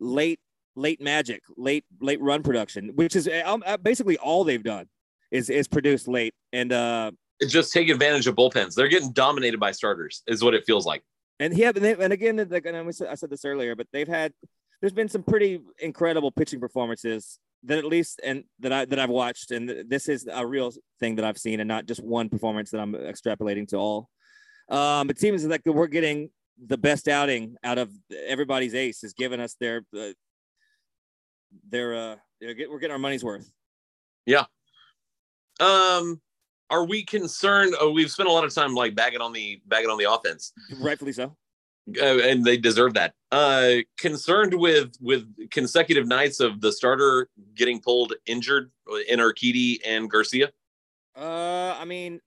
late late magic late late run production which is um, uh, basically all they've done is is produced late and uh Just take advantage of bullpens. They're getting dominated by starters, is what it feels like. and yeah and, they, and again like, and I said I said this earlier but they've had there's been some pretty incredible pitching performances that at least and that I that I've watched and this is a real thing that I've seen and not just one performance that I'm extrapolating to all. Um, it seems like we're getting the best outing out of everybody's ace is giving us their uh, their uh get, we're getting our money's worth. Yeah. Um, are we concerned? Oh, we've spent a lot of time like bagging on the bagging on the offense, Rightfully so. uh, and they deserve that. Uh, concerned with with consecutive nights of the starter getting pulled injured in Urquidy and Garcia. Uh, I mean,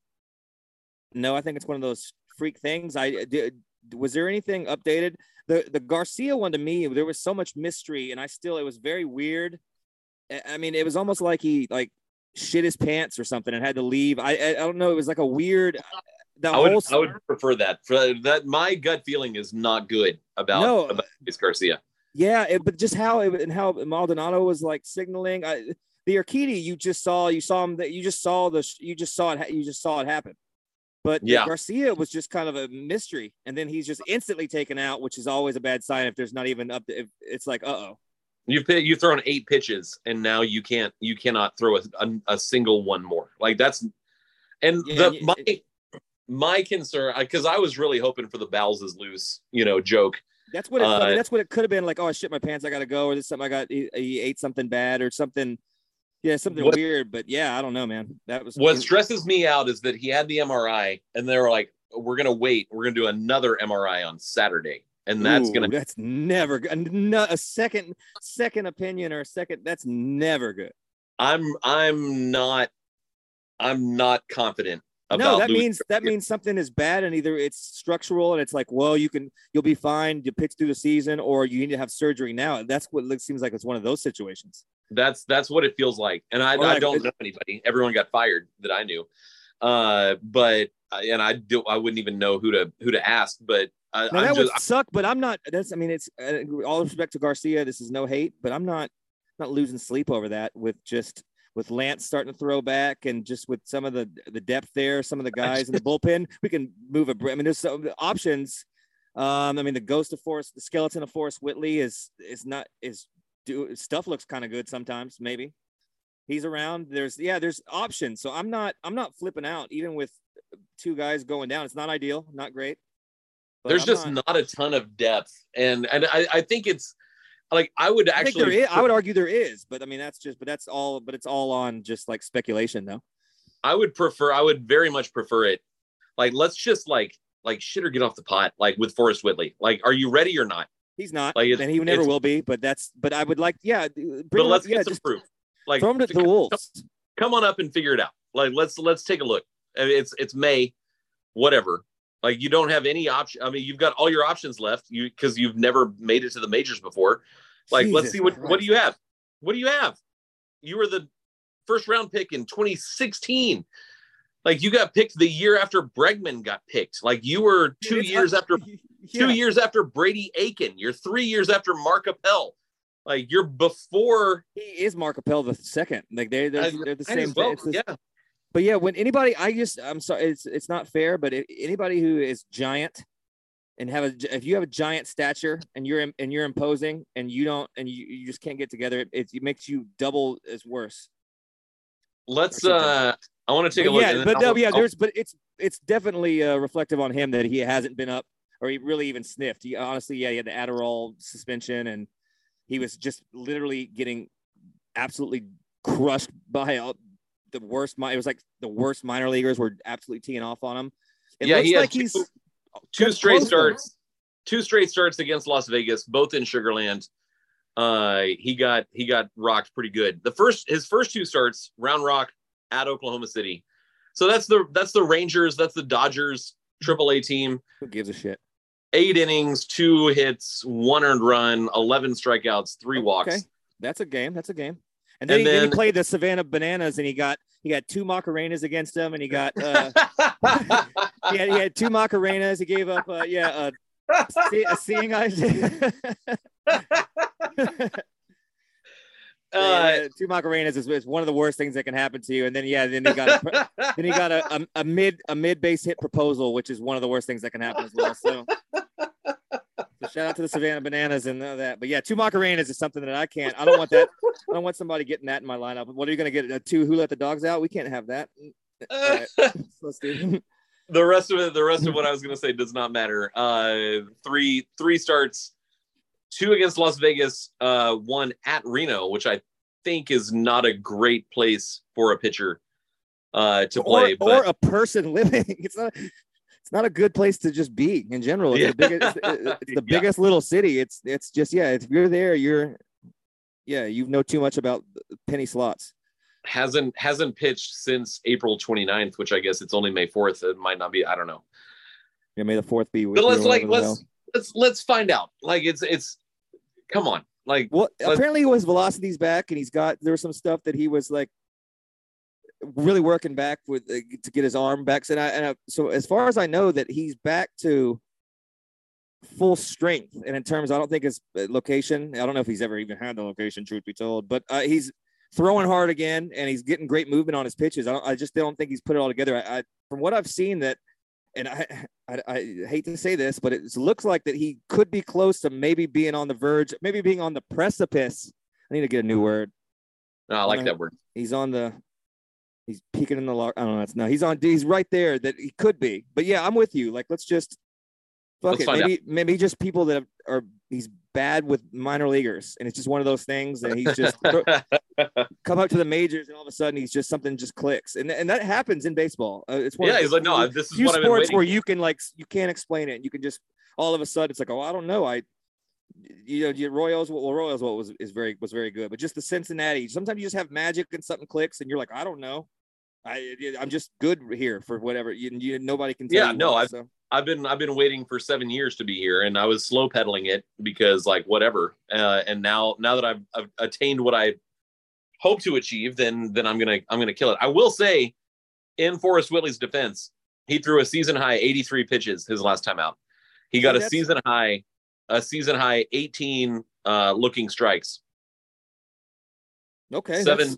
no, I think it's one of those freak things. I did. Was there anything updated? The the Garcia one to me, there was so much mystery, and I still it was very weird. I mean, it was almost like he like shit his pants or something and had to leave. I I, I don't know. It was like a weird. I would I would prefer that. For that, my gut feeling is not good about No. about Luis Garcia. Yeah, it, but just how it and how Maldonado was like signaling. I, the Urquidy, you just saw, you saw him that you just saw the, you just saw it, you just saw it happen. But Yeah. Garcia was just kind of a mystery, and then he's just instantly taken out, which is always a bad sign if there's not even up. To, if it's like, uh oh, You've you've thrown eight pitches, and now you can't you cannot throw a, a, a single one more. Like that's and Yeah, the you- my my concern because I was really hoping for the bowels is loose, you know, joke. that's what it. I Uh, mean, that's what it could have been. Like, oh, I shit my pants, I gotta go, or this something I got. He, he ate something bad, or something. Yeah, something What- weird. But yeah, I don't know, man. That was What stresses me out is that he had the MRI, and they were like, "We're gonna wait. We're gonna do another MRI on Saturday." And that's Ooh, gonna That's never good. No, a second, second opinion or a second. That's never good. I'm I'm not I'm not confident about no, that means that means something is bad, and either it's structural, and it's like, well, you can you'll be fine to pitch through the season, or you need to have surgery now. That's what it seems like. It's one of those situations. That's that's what it feels like. And I, Or I like- don't know anybody. Everyone got fired that I knew. Uh, but and I do I wouldn't even know who to who to ask. But I, Now I'm that just would suck, but I'm not. That's I mean, it's uh, all respect to Garcia. This is no hate, but I'm not not losing sleep over that with just with Lance starting to throw back and just with some of the the depth there, some of the guys in the bullpen, we can move a. I mean, there's some options. Um, I mean, the ghost of Forrest, the skeleton of Forrest Whitley is is not is do stuff looks kind of good sometimes. Maybe he's around. There's yeah, there's options. So I'm not I'm not flipping out even with two guys going down. It's not ideal, not great. But there's I'm just not- not, a ton of depth. And and I, I think it's like I would I think there actually. I would argue there is, but I mean that's just, but that's all, but it's all on just like speculation, though. I would prefer I would very much prefer it. Like let's just like like shit or get off the pot like with Forrest Whitley. Like are you ready or not? He's not, Like, and he never will be. But that's, but I would like, yeah, bring But let's up, get yeah, some proof. Like throw him to the come- wolves. come on up and figure it out. Like let's let's take a look. I mean, It's it's May, whatever. Like you don't have any option. I mean, you've got all your options left. You because you've never made it to the majors before. Like let's see what what do you have? What do you have? You were the first round pick in 2016. Like you got picked the year after Bregman got picked. Like you were two It's- years after Yeah. two years after Brady Aiken. You're three years after Mark Appel. Like you're before. He is Mark Appel the second. Like they, they're, they're the same. well, yeah. But yeah, when anybody, I just, I'm sorry, it's it's not fair, but if, anybody who is giant and have a, if you have a giant stature and you're and you're imposing and you don't and you, you just can't get together, it, it makes you double as worse. Let's. Uh I want to take a look. yeah, but no, yeah, I'll- there's, but it's it's definitely uh, reflective on him that he hasn't been up or he really even sniffed. He honestly, yeah, he had the Adderall suspension and he was just literally getting absolutely crushed by all the worst. It was like the worst minor leaguers were absolutely teeing off on him. It Yeah, looks he like two- he's two That's straight starts two straight starts against las vegas both in sugarland uh he got he got rocked pretty good the first his first two starts round rock at oklahoma city so that's the that's the rangers that's the dodgers triple a team who gives a shit. eight innings two hits one earned run 11 strikeouts three walks Okay, that's a game. That's a game. And then, And he, then he played the Savannah Bananas, and he got he got two Macarenas against him, and he got uh, he had he had two Macarenas. He gave up uh, yeah uh, see, a seeing eye. uh, two Macarenas is, is one of the worst things that can happen to you. And then yeah, then he got a, then he got a, a, a mid a mid base hit proposal, which is one of the worst things that can happen as well. So shout out to the Savannah Bananas and all that. But yeah, two Macarenas is something that I can't. I don't want that. I don't want somebody getting that in my lineup. What are you gonna get? A two who let the dogs out? We can't have that. Right. Let's do. the rest of it the rest of what i was going to say does not matter uh three three starts two against las vegas uh one at reno which i think is not a great place for a pitcher uh to play or, but or a person living. It's not. It's not a good place to just be in general. It's the biggest. It's the Yeah. biggest little city. It's it's just yeah. If you're there, you're yeah. You know too much about penny slots. hasn't hasn't pitched since april 29th which i guess it's only may 4th it might not be i don't know Yeah, may the fourth be but let's like let's hell. let's let's find out like it's it's come on like Well, apparently his velocity's back, and he's got there was some stuff that he was like really working back with uh, to get his arm back. And I, and I so as far as I know, that he's back to full strength. And in terms, I don't think his uh, location. I don't know if he's ever even had the location, truth be told. But uh, he's throwing hard again, and he's getting great movement on his pitches. I, don't, I just don't think he's put it all together. I, I from what I've seen that. And I, I, I hate to say this, but it looks like that he could be close to maybe being on the verge, maybe being on the precipice. I need to get a new word. no, i like uh, that word He's on the, he's peeking in the, lar- I don't know. It's no, he's on, he's right there that he could be. But yeah, I'm with you. Like, let's just, fuck Let's it. Maybe, maybe just people that are, he's bad with minor leaguers. And it's just one of those things And he's just come up to the majors and all of a sudden he's just something just clicks. And, and that happens in baseball. Uh, it's one of yeah he's those like no this is few what i've been sports where for. you can like you can't explain it. You can just all of a sudden it's like, oh, I don't know. I you know, Royals, well, Royals what was is very was very good, but just the Cincinnati. Sometimes you just have magic and something clicks, and you're like, I don't know. I I'm just good here for whatever. You, you nobody can. Tell Yeah, no, why, I've- so. I've been I've been waiting for seven years to be here, and I was slow pedaling it because like whatever. Uh, and now now that I've, I've attained what I hope to achieve, then then I'm gonna I'm gonna kill it. I will say, in Forrest Whitley's defense, he threw a season high 83 pitches his last time out. He got a season high a season high 18 uh, looking strikes, Okay, seven that's-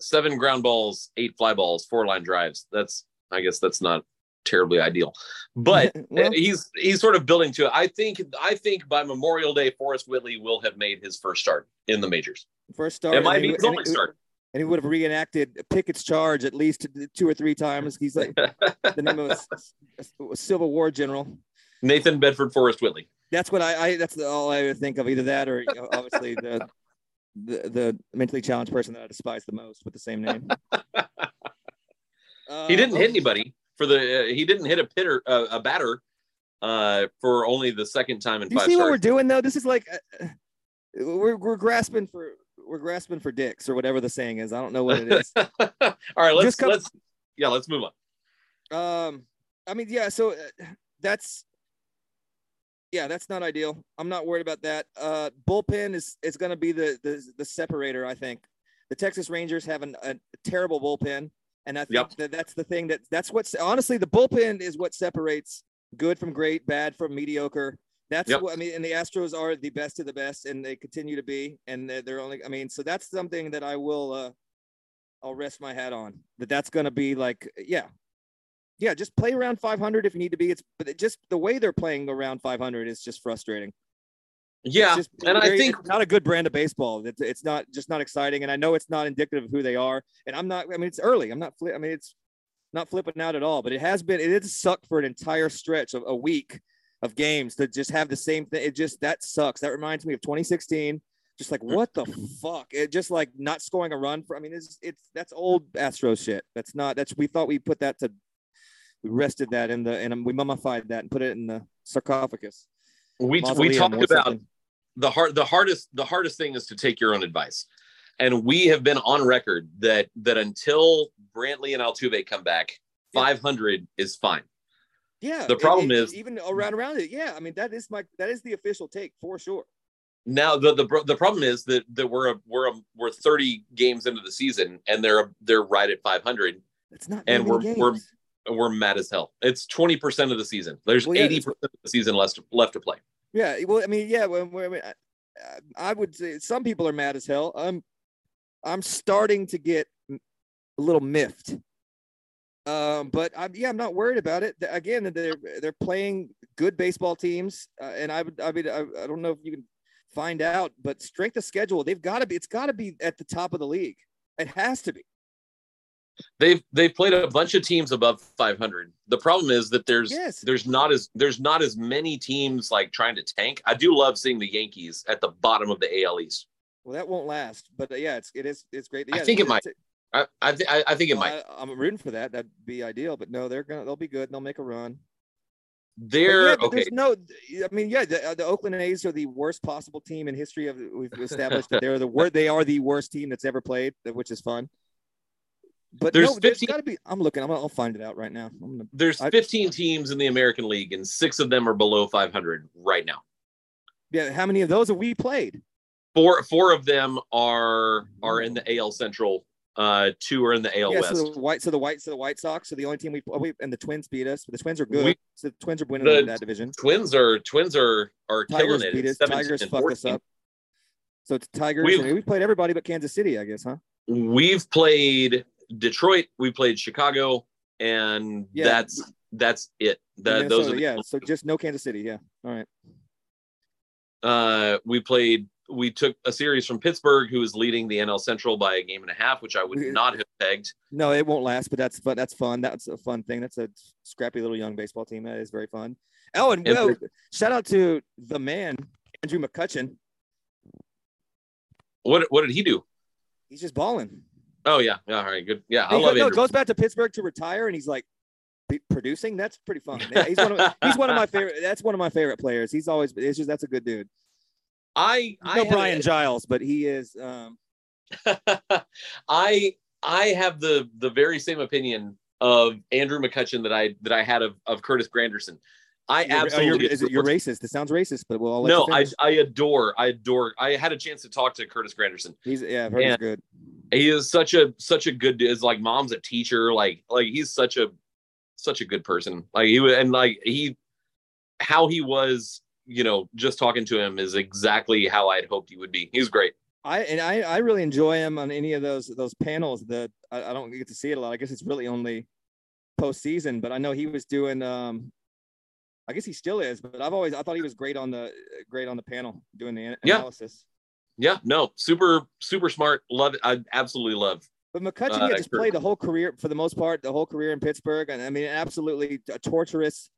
seven ground balls, eight fly balls, four line drives. That's I guess that's not terribly ideal, but well, he's he's sort of building to it. I think I think by Memorial Day, Forrest Whitley will have made his first start in the majors. first start. It might be his only start. and he would have reenacted Pickett's charge at least two or three times. He's like the name of a, a Civil War general. Nathan Bedford Forrest Whitley. That's what I, I that's all I would think of. Either that or you know, obviously the, the the mentally challenged person that I despise the most with the same name. Uh, He didn't oh, hit anybody for the. Uh, he didn't hit a pitter uh, a batter uh, for only the second time in Do you five see what we're doing though? This is like uh, we're we're grasping for we're grasping for dicks or whatever the saying is. I don't know what it is. All right, let's come- let's yeah, let's move on. Um, I mean, yeah. So uh, that's yeah, that's not ideal. I'm not worried about that. Uh, bullpen is is going to be the, the the separator. I think the Texas Rangers have an, a terrible bullpen, and I think Yep. that that's the thing that that's what's honestly the bullpen is what separates good from great, bad from mediocre. That's Yep. what I mean. And the Astros are the best of the best, and they continue to be. And they're, they're only. I mean, so that's something that I will. uh I'll rest my hat on. That that's going to be like, yeah, yeah, just play around 500 if you need to be. It's but just the way they're playing around 500 is just frustrating. Yeah, just and I think it's not a good brand of baseball. It's, it's not just not exciting, and I know it's not indicative of who they are. And I'm not. I mean, it's early. I'm not. I mean, it's not flipping out at all. But it has been. It has sucked for an entire stretch of a week of games to just have the same thing. It just that sucks. That reminds me of 2016. Just like mm-hmm. what the fuck? It just like not scoring a run for. I mean, it's it's that's old Astros shit. That's not. That's we thought we put that to. We rested that in the and we mummified that and put it in the sarcophagus. We we talked about something. the hard the hardest the hardest thing is to take your own advice and we have been on record that that until brantley and altuve come back Yeah. 500 is fine Yeah. The it- problem it- is- even around around it. Yeah. I mean, that is my that is the official take for sure. now the the, the problem is that that we're a, we're a, we're 30 games into the season and they're they're right at 500 It's not. And we're- we're- games. and we're mad as hell it's 20% of the season there's Well, yeah, 80% of the season left left to play Yeah, well, I mean, yeah, well, I, mean, I, I would say some people are mad as hell. I'm, I'm starting to get a little miffed. Um, but I'm, yeah, I'm not worried about it. Again, they're they're playing good baseball teams, uh, and I would, I mean, I, I don't know if you can find out, but strength of schedule, they've got to be, it's got to be at the top of the league. It has to be. They've they've played a bunch of teams above 500 the problem is that there's Yes. there's not as there's not as many teams like trying to tank i do love seeing the yankees at the bottom of the al east Well, that won't last, but uh, yeah, it's it is it's great. I think it might. i i, th- I, think it well, might I, I'm rooting for that. That'd be ideal, but no, they're gonna they'll be good. and They'll make a run. They're yeah, okay There's no, I mean, yeah, the, uh, the Oakland A's are the worst possible team in history of. We've established that they're the word. They are the worst team that's ever played, which is fun. But There's no, there's 15 got to be. I'm looking. I'm gonna, I'll find it out right now. I'm gonna, there's I- 15 teams in the american league and six of them are below 500 right now yeah, how many of those have we played? four four of them are are in the al central uh two are in the al yeah, west so the white, so the white, so the White Sox are the only team we, oh, we and the Twins beat us. But the Twins are good. We- so the Twins are winning The- that division. twins are twins are are Tigers killing beat It's us. Tigers fucked us up. So it's Tigers. We've- we've played everybody but Kansas City, I guess, huh? we've played Detroit, we played Chicago, and Yeah. that's that's it. That those are the, yeah. So just no Kansas City. Yeah. All right. uh we played we took a series from Pittsburgh who is leading the NL Central by a game and a half, which I would not have pegged. No, it won't last, but that's fun. That's fun. That's a fun thing. That's a scrappy little young baseball team. That is very fun. Oh, and And well, shout out to the man, Andrew McCutchen. What what did he do? He's just balling. Oh yeah, yeah, all right, good. Yeah, I love go- no, goes back to Pittsburgh to retire, and he's like producing. That's pretty fun. Yeah, he's one of he's one of my favorite. That's one of my favorite players. He's always it's just that's a good dude. I I No have- Brian Giles, but he is. Um, I I have the the very same opinion of Andrew McCutchen that I that I had of, of Curtis Granderson. I you're- oh, absolutely you're, you're racist. It sounds racist, but well, no, you I. I adore I adore. I had a chance to talk to Curtis Granderson. He's yeah, he's good. He is such a such a good. Is like mom's a teacher. Like like he's such a such a good person. Like he wa- and like he how he was. You know, just talking to him is exactly how I'd hoped he would be. He was great. I and I, I really enjoy him on any of those those panels that I, I don't get to see it a lot. I guess it's really only postseason, but I know he was doing um I guess he still is, but I've always I thought he was great on the great on the panel doing the an- Yeah. analysis. Yeah, no, super super smart. Love it. I absolutely love. But McCutchen Uh, yeah, just played the whole career for the most part, the whole career in Pittsburgh, and I mean, absolutely a torturous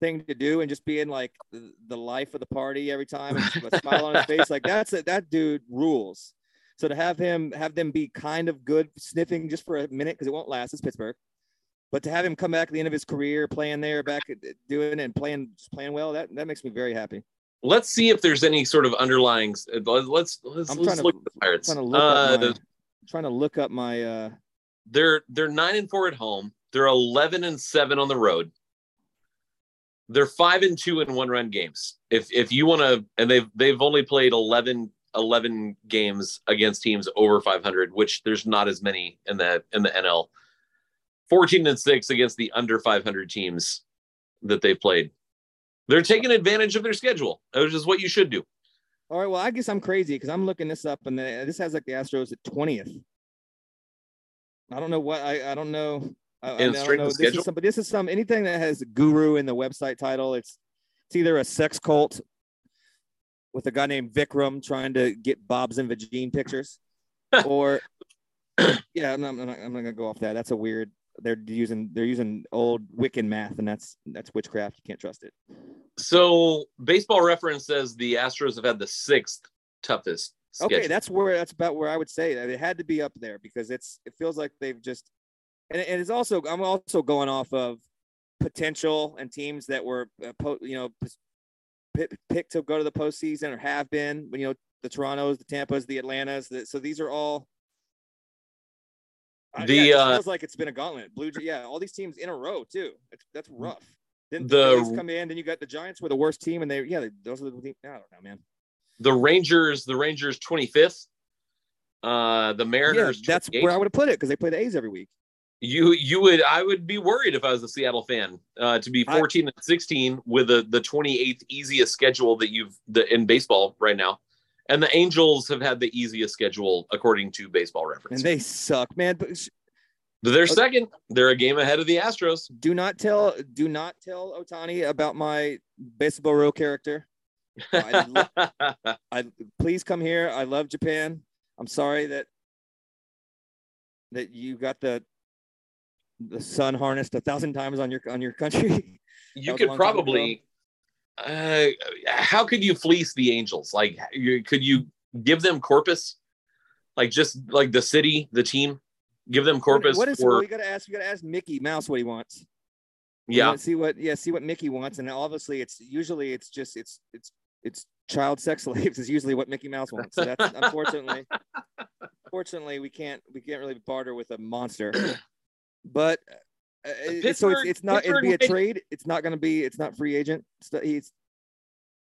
thing to do, and just being like the, the life of the party every time, and a smile on his face, like that's it. That dude rules. So to have him have them be kind of good sniffing just for a minute because it won't last. It's Pittsburgh, but to have him come back at the end of his career playing there, back doing and playing just playing well, that that makes me very happy. Let's see if there's any sort of underlying. Let's let's let's, I'm let's trying to- look at the Pirates. Trying to look Uh, up my, trying to look up my uh they're they're nine and four at home. They're eleven and seven on the road. They're five and two in one run games. If if you want to, and they've they've only played 11, 11 games against teams over five hundred, which there's not as many in the in the NL. Fourteen and six against the under five hundred teams that they played. They're taking advantage of their schedule, which is what you should do. All right. Well, I guess I'm crazy because I'm looking this up, and the, this has like the Astros at 20th. I don't know what I I don't know. I, I, don't know. This schedule? is some, but this is some anything that has guru in the website title. It's it's either a sex cult with a guy named Vikram trying to get Bob's and Vagine pictures, or yeah, I'm not, I'm not, I'm not gonna go off that. That's a weird. They're using they're using old Wiccan math, and that's that's witchcraft. You can't trust it. So, Baseball Reference says the Astros have had the sixth toughest Okay, that's where that's about where I would say that it had to be up there because it's it feels like they've just and, and it's also I'm also going off of potential and teams that were uh, po- you know p- picked to go to the postseason or have been when you know the Torontos, the Tampas, the Atlantas. The, so these are all. Uh, The, yeah, it uh, feels like it's been a gauntlet. Blue, yeah, all these teams in a row too. It's, that's rough. Then The- Phillies come in, then you got the Giants were the worst team, and they yeah, they, those are the team. I don't know, man. the Rangers, the Rangers 25th. Uh, the Yeah, Mariners. that's where I would have put it because they play the A's every week. You you would I would be worried if I was a Seattle fan uh, to be I- 14 and 16 with the the 28th easiest schedule that you've the, in baseball right now, and the Angels have had the easiest schedule according to Baseball Reference. and they suck, man. But They're uh, second. They're a game ahead of the Astros. do not tell, do not tell Ohtani about my baseball real character. I lo- I please come here. I love Japan. I'm sorry that that you got the the sun harnessed a thousand times on your on your country. you could long time ago. probably. Uh, how could you fleece the Angels? Like, you, could you give them Corpus? Like, just like the city, the team, give them Corpus what is for well, you gotta ask? You gotta ask Mickey Mouse what he wants. Yeah. See what yeah, see what Mickey wants, and obviously it's usually it's just it's it's it's child sex slaves is usually what Mickey Mouse wants. So that's unfortunately, unfortunately we can't we can't really barter with a monster. But uh, so it's it's not it'd be a trade. It's not gonna be it's not free agent. He's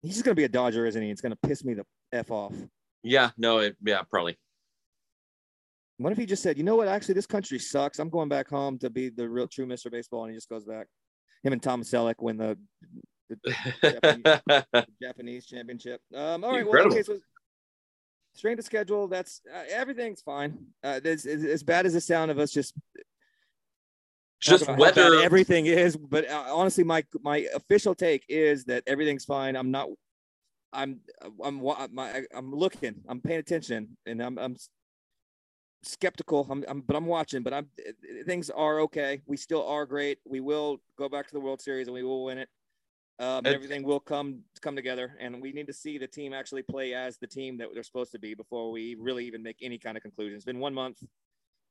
he's just gonna be a Dodger, isn't he? It's gonna piss me the f off. Yeah, no, it, yeah, probably. What if he just said, you know what? Actually, this country sucks. I'm going back home to be the real true Mr. Baseball, and he just goes back. Him and Tom Selleck win the the Japanese championship. Um, all right. Well, Incredible. okay. So strength of schedule. That's uh, everything's fine. Uh, as, bad as the sound of us just Just about how bad whether everything is, but uh, honestly, my my official take is that everything's fine. I'm not. I'm I'm my I'm looking. I'm paying attention, and I'm I'm skeptical. I'm, I'm but I'm watching. But I'm things are okay. We still are great. We will go back to the World Series and we will win it. Um, And- everything will come come together, and we need to see the team actually play as the team that they're supposed to be before we really even make any kind of conclusions. It's been one month.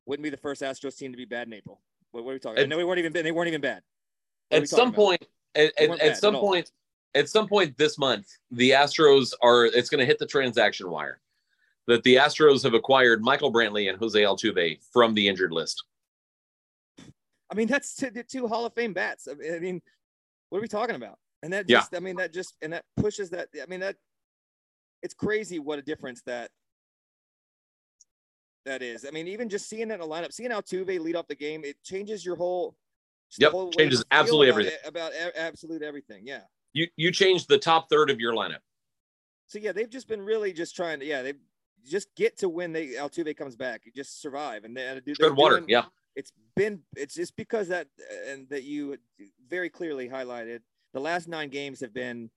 Wouldn't be the first Astros team to be bad in April. What, what are we talking? At- no, we weren't even. They weren't even bad. What at some point at, at, at some point at some point this month the astros are it's going to hit the transaction wire that the astros have acquired michael brantley and jose altuve from the injured list I mean, that's two, two Hall of Fame bats. I mean- what are we talking about? And that Yeah. just, I mean, that just, and that pushes that. I mean, that it's crazy what a difference that that is. I mean, even just seeing that in a lineup, seeing Altuve lead off the game, it changes your whole. Yep, whole changes absolutely about everything. it- About absolute everything. Yeah. you you changed the top third of your lineup So yeah, they've just been really just trying to, yeah, they just get to when they Altuve comes back, you just survive, and they do tread water doing- yeah it's been it's just because that and that you very clearly highlighted the last nine games have been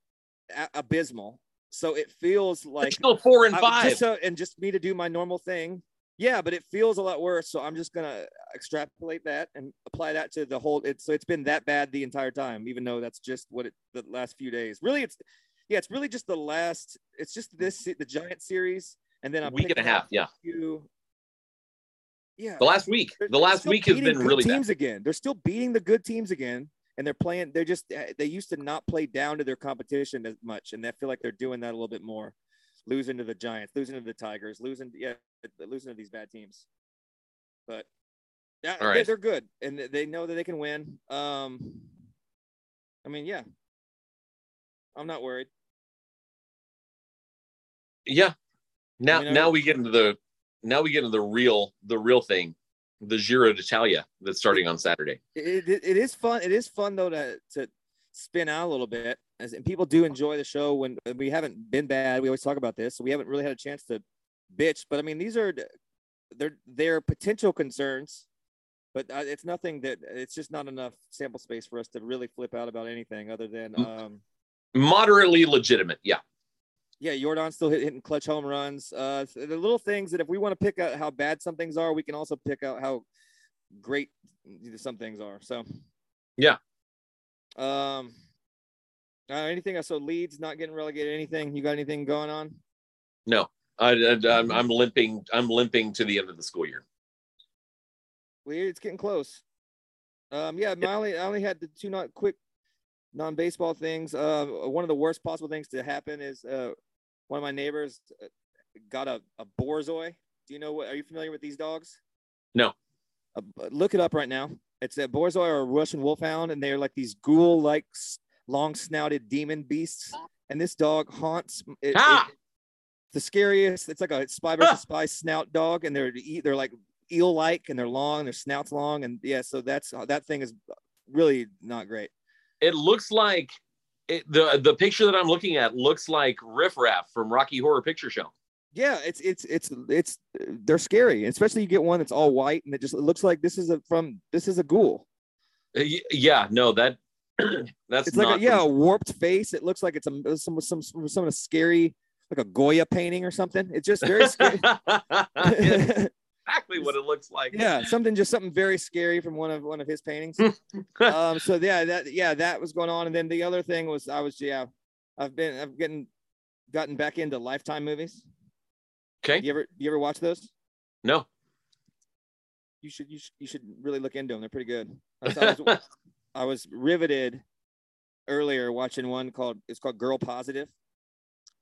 a- abysmal so it feels like still four and I- five just so, and just me to do my normal thing yeah but it feels a lot worse so i'm just gonna extrapolate that and apply that to the whole it's so it's been that bad the entire time even though that's just what it the last few days really it's yeah it's really just the last it's just this the giant series and then a i'm week and a half yeah few yeah the last week the last week has been really bad teams again. They're still beating the good teams again, and they're playing. They're just they used to not play down to their competition as much, and I feel like they're doing that a little bit more. Losing to the Giants, losing to the Tigers, losing yeah, losing to these bad teams. But yeah, All they, they're good, and they- know that they can win. Um, I mean, yeah, I'm not worried. yeah now I mean, now we get into the now we get into the real the real thing the giro d'italia that's starting on saturday it, it, it is fun. It is fun though to to spin out a little bit, and people do enjoy the show when we haven't been bad. We always talk about this, so we haven't really had a chance to bitch. But I mean, these are they're they're potential concerns, but uh, it's nothing that it's just not enough sample space for us to really flip out about anything other than Mm. um moderately legitimate yeah yeah, Jordan's still hit, hitting clutch home runs. Uh, the little things that if we want to pick out how bad some things are, we can also pick out how great some things are. So, Yeah. Um, uh, anything else? So Leeds not getting relegated. Anything? You got anything going on? no I, I, I'm, I'm limping. I'm limping to the end of the school year. Weird. It's getting close. Um, yeah, my only, I only had the two not quick non-baseball things. Uh, one of the worst possible things to happen is uh, one of my neighbors uh, got a, a borzoi. Do you know what? Are you familiar with these dogs? No. Uh, look it up right now. It's a borzoi or a Russian wolfhound, and they're like these ghoul-like, long-snouted demon beasts. And this dog haunts. It, Ah! it- the scariest. It's like a spy versus spy snout dog, and they're they're like eel-like, and they're long. Their snouts long, and yeah. So that's that thing is really not great. It looks like it, the the picture that I'm looking at looks like Riff Raff from Rocky Horror Picture Show. Yeah, it's it's it's it's they're scary, especially you get one that's all white and it just it looks like this is a from this is a ghoul. Uh, Yeah, no, that that's It's like a, yeah, a warped face. It looks like it's a some some some, some a scary like a Goya painting or something. It's just very scary. exactly what it looks like. yeah, something just something very scary from one of one of his paintings. um, so yeah, that yeah that was going on, and then the other thing was I was yeah, I've been I've getting gotten back into Lifetime movies. Okay. You ever you ever watch those? No. you should you should, you should really look into them. They're pretty good. I was, I was, I was riveted earlier watching one called it's called Girl Positive,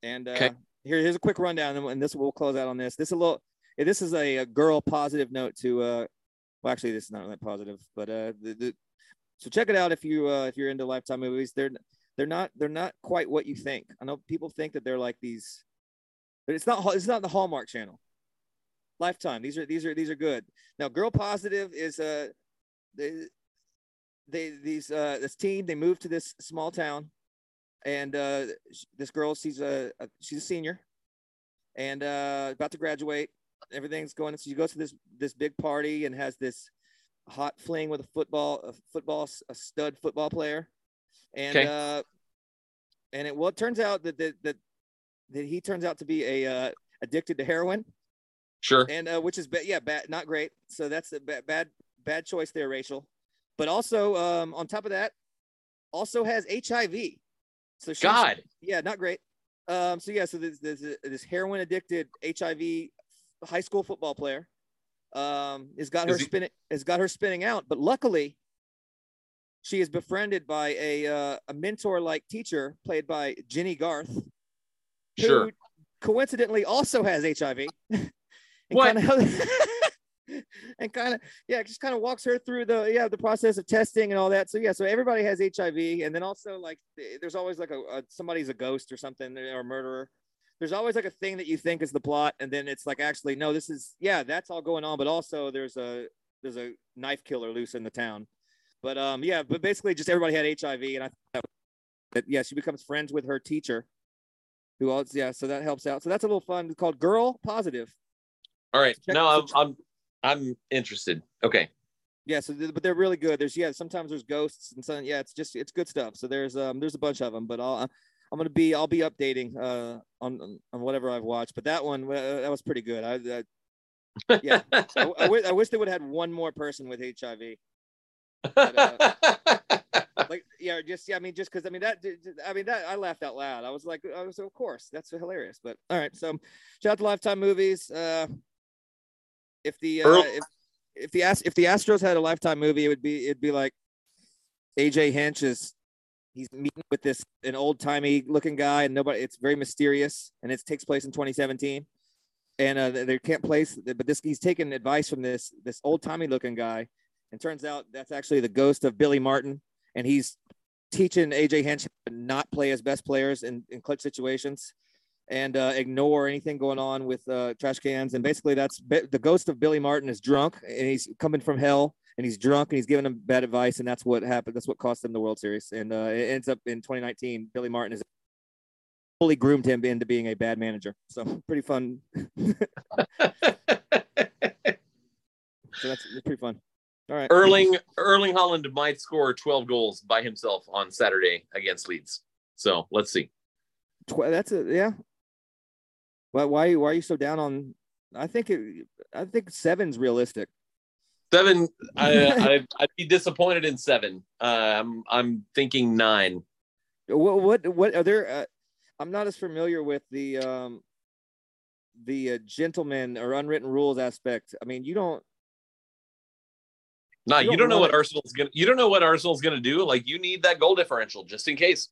and uh, Okay. here here's a quick rundown, and- this we'll close out on this. This is a little this is a, a girl positive note to uh, well actually this is not that positive, but uh, the, the so check it out if you uh, if you're into Lifetime movies. They're they're not they're not quite what you think. I know people think that they're like these, but it's not it's not the Hallmark Channel. Lifetime. These are these are these are good. Now, Girl Positive is uh they these uh this team they moved to this small town, and uh this girl she's a, a she's a senior, and uh about to graduate. Everything's going. So she goes to this this big party and has this hot fling with a football a football a stud football player, and Okay. uh and it well it turns out that that that, that he turns out to be a uh, addicted to heroin Sure. and uh, which is ba- yeah bad not great so that's a ba- bad bad choice there rachel but also um on top of that also has hiv so she's, God. yeah not great um so yeah so this this, this heroin addicted hiv high school football player um has got her he- spinning has got her spinning out but luckily she is befriended by a uh, a mentor like teacher played by Jennie Garth who Sure. coincidentally also has hiv What? kind of and kind of yeah just kind of walks her through the yeah the process of testing and all that. So yeah so everybody has hiv and then also like there's always like a, a somebody's a ghost or something or a murderer. There's always like a thing that you think is the plot and then it's like actually no this is yeah that's all going on but also there's a there's a knife killer loose in the town. But um yeah but basically just everybody had hiv and i thought that yeah she becomes friends with her teacher who else yeah so that helps out. So that's a little fun. It's called girl positive. All right. Check- No, I'm I'm I'm interested. Okay. yeah so but they're really good there's yeah sometimes there's ghosts and some yeah it's just it's good stuff so there's um there's a bunch of them but i'll i'm gonna be i'll be updating uh on on whatever i've watched but that one uh, that was pretty good i, I Yeah. I, I, wi- I wish they would have had one more person with hiv like yeah just yeah i mean just because i mean that i mean that i laughed out loud i was like i was of course that's hilarious but all right so shout out to lifetime movies uh if the uh, if, if the Ast- if the astros had a lifetime movie it would be it'd be like aj hinch is he's meeting with this an old-timey looking guy and nobody it's very mysterious and it takes place in 2017 and uh they can't place but this he's taking advice from this this old-timey looking guy. And turns out that's actually the ghost of Billy Martin, and he's teaching AJ Hinch not play his best players in, in clutch situations and uh, ignore anything going on with uh, trash cans. And basically, that's the ghost of Billy Martin is drunk and he's coming from hell and he's drunk and he's giving him bad advice. And that's what happened. That's what cost them the World Series. And uh, it ends up in 2019. Billy Martin is fully groomed him into being a bad manager. So pretty fun. So that's pretty fun. All right. Erling Erling Haaland might score 12 goals by himself on Saturday against Leeds. So let's see. That's a yeah. Why why why are you so down on? I think it. I think seven's realistic. Seven. I, I I'd be disappointed in seven. Uh, I'm I'm thinking nine. What what what are there? Uh, I'm not as familiar with the um the uh, gentleman or unwritten rules aspect. I mean, you don't. No, You you, don't don't know what it- Arsenal's gonna. You don't know what Arsenal's gonna do. Like you need that goal differential just in case.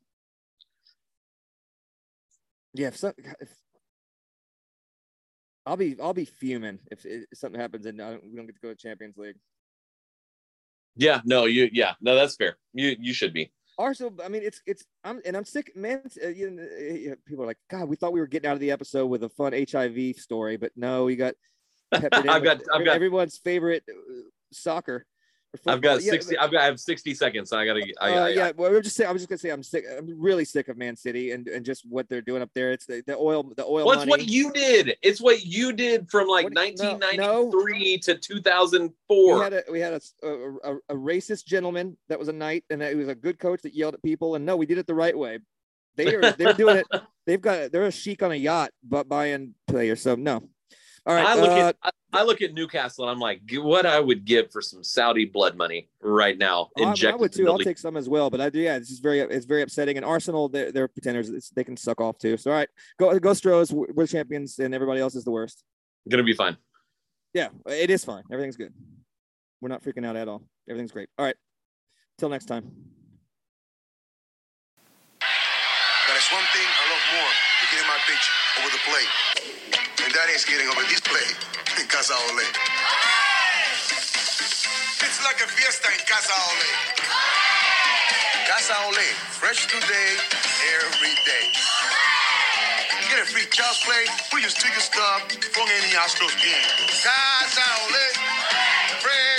Yeah, if, some, if I'll be I'll be fuming if, if something happens and don't, we don't get to go to Champions League. Yeah, no, you. Yeah, no, that's fair. You you should be. Arsenal, I mean, it's it's I'm and I'm sick, man. uh, you know, uh, people are like, God, we thought we were getting out of the episode with a fun HIV story, but no, we got I've got- I've got- everyone's favorite uh, soccer. I've got. Yeah, sixty. I've got. I have sixty seconds. I gotta. I, uh, I, yeah, well, I'm just saying. I was just gonna say I'm sick. I'm really sick of Man City and, and just what they're doing up there. It's the, the oil, the oil What's what you did? It's what you did from like What do you- no, 1993 to we 2004. had a we had a, a, a, a racist gentleman that was a knight and he was a good coach that yelled at people and no we did it the right way they are they're doing it they've got they're a sheikh on a yacht but buying players so no all right I look uh, at I, I look at Newcastle and I'm like, what I would give for some Saudi blood money right now. I, I would too. I'll take some as well, but I do. Yeah, it's just very, it's very upsetting. And Arsenal, they're, they're pretenders. It's, they can suck off too. So all right, go, go Stros. We're we're champions, and everybody else is the worst. Gonna be fine. Yeah, it is fine. Everything's good. We're not freaking out at all. Everything's great. All right. Till next time. But it's one thing I love more than getting my pitch over the plate. And that is getting over this plate in Casa Ole. It's like a fiesta in Casa Ole. Casa Ole, fresh today, every day. Get a free child's play, put your sticker stub from any Astros game. Casa Ole, fresh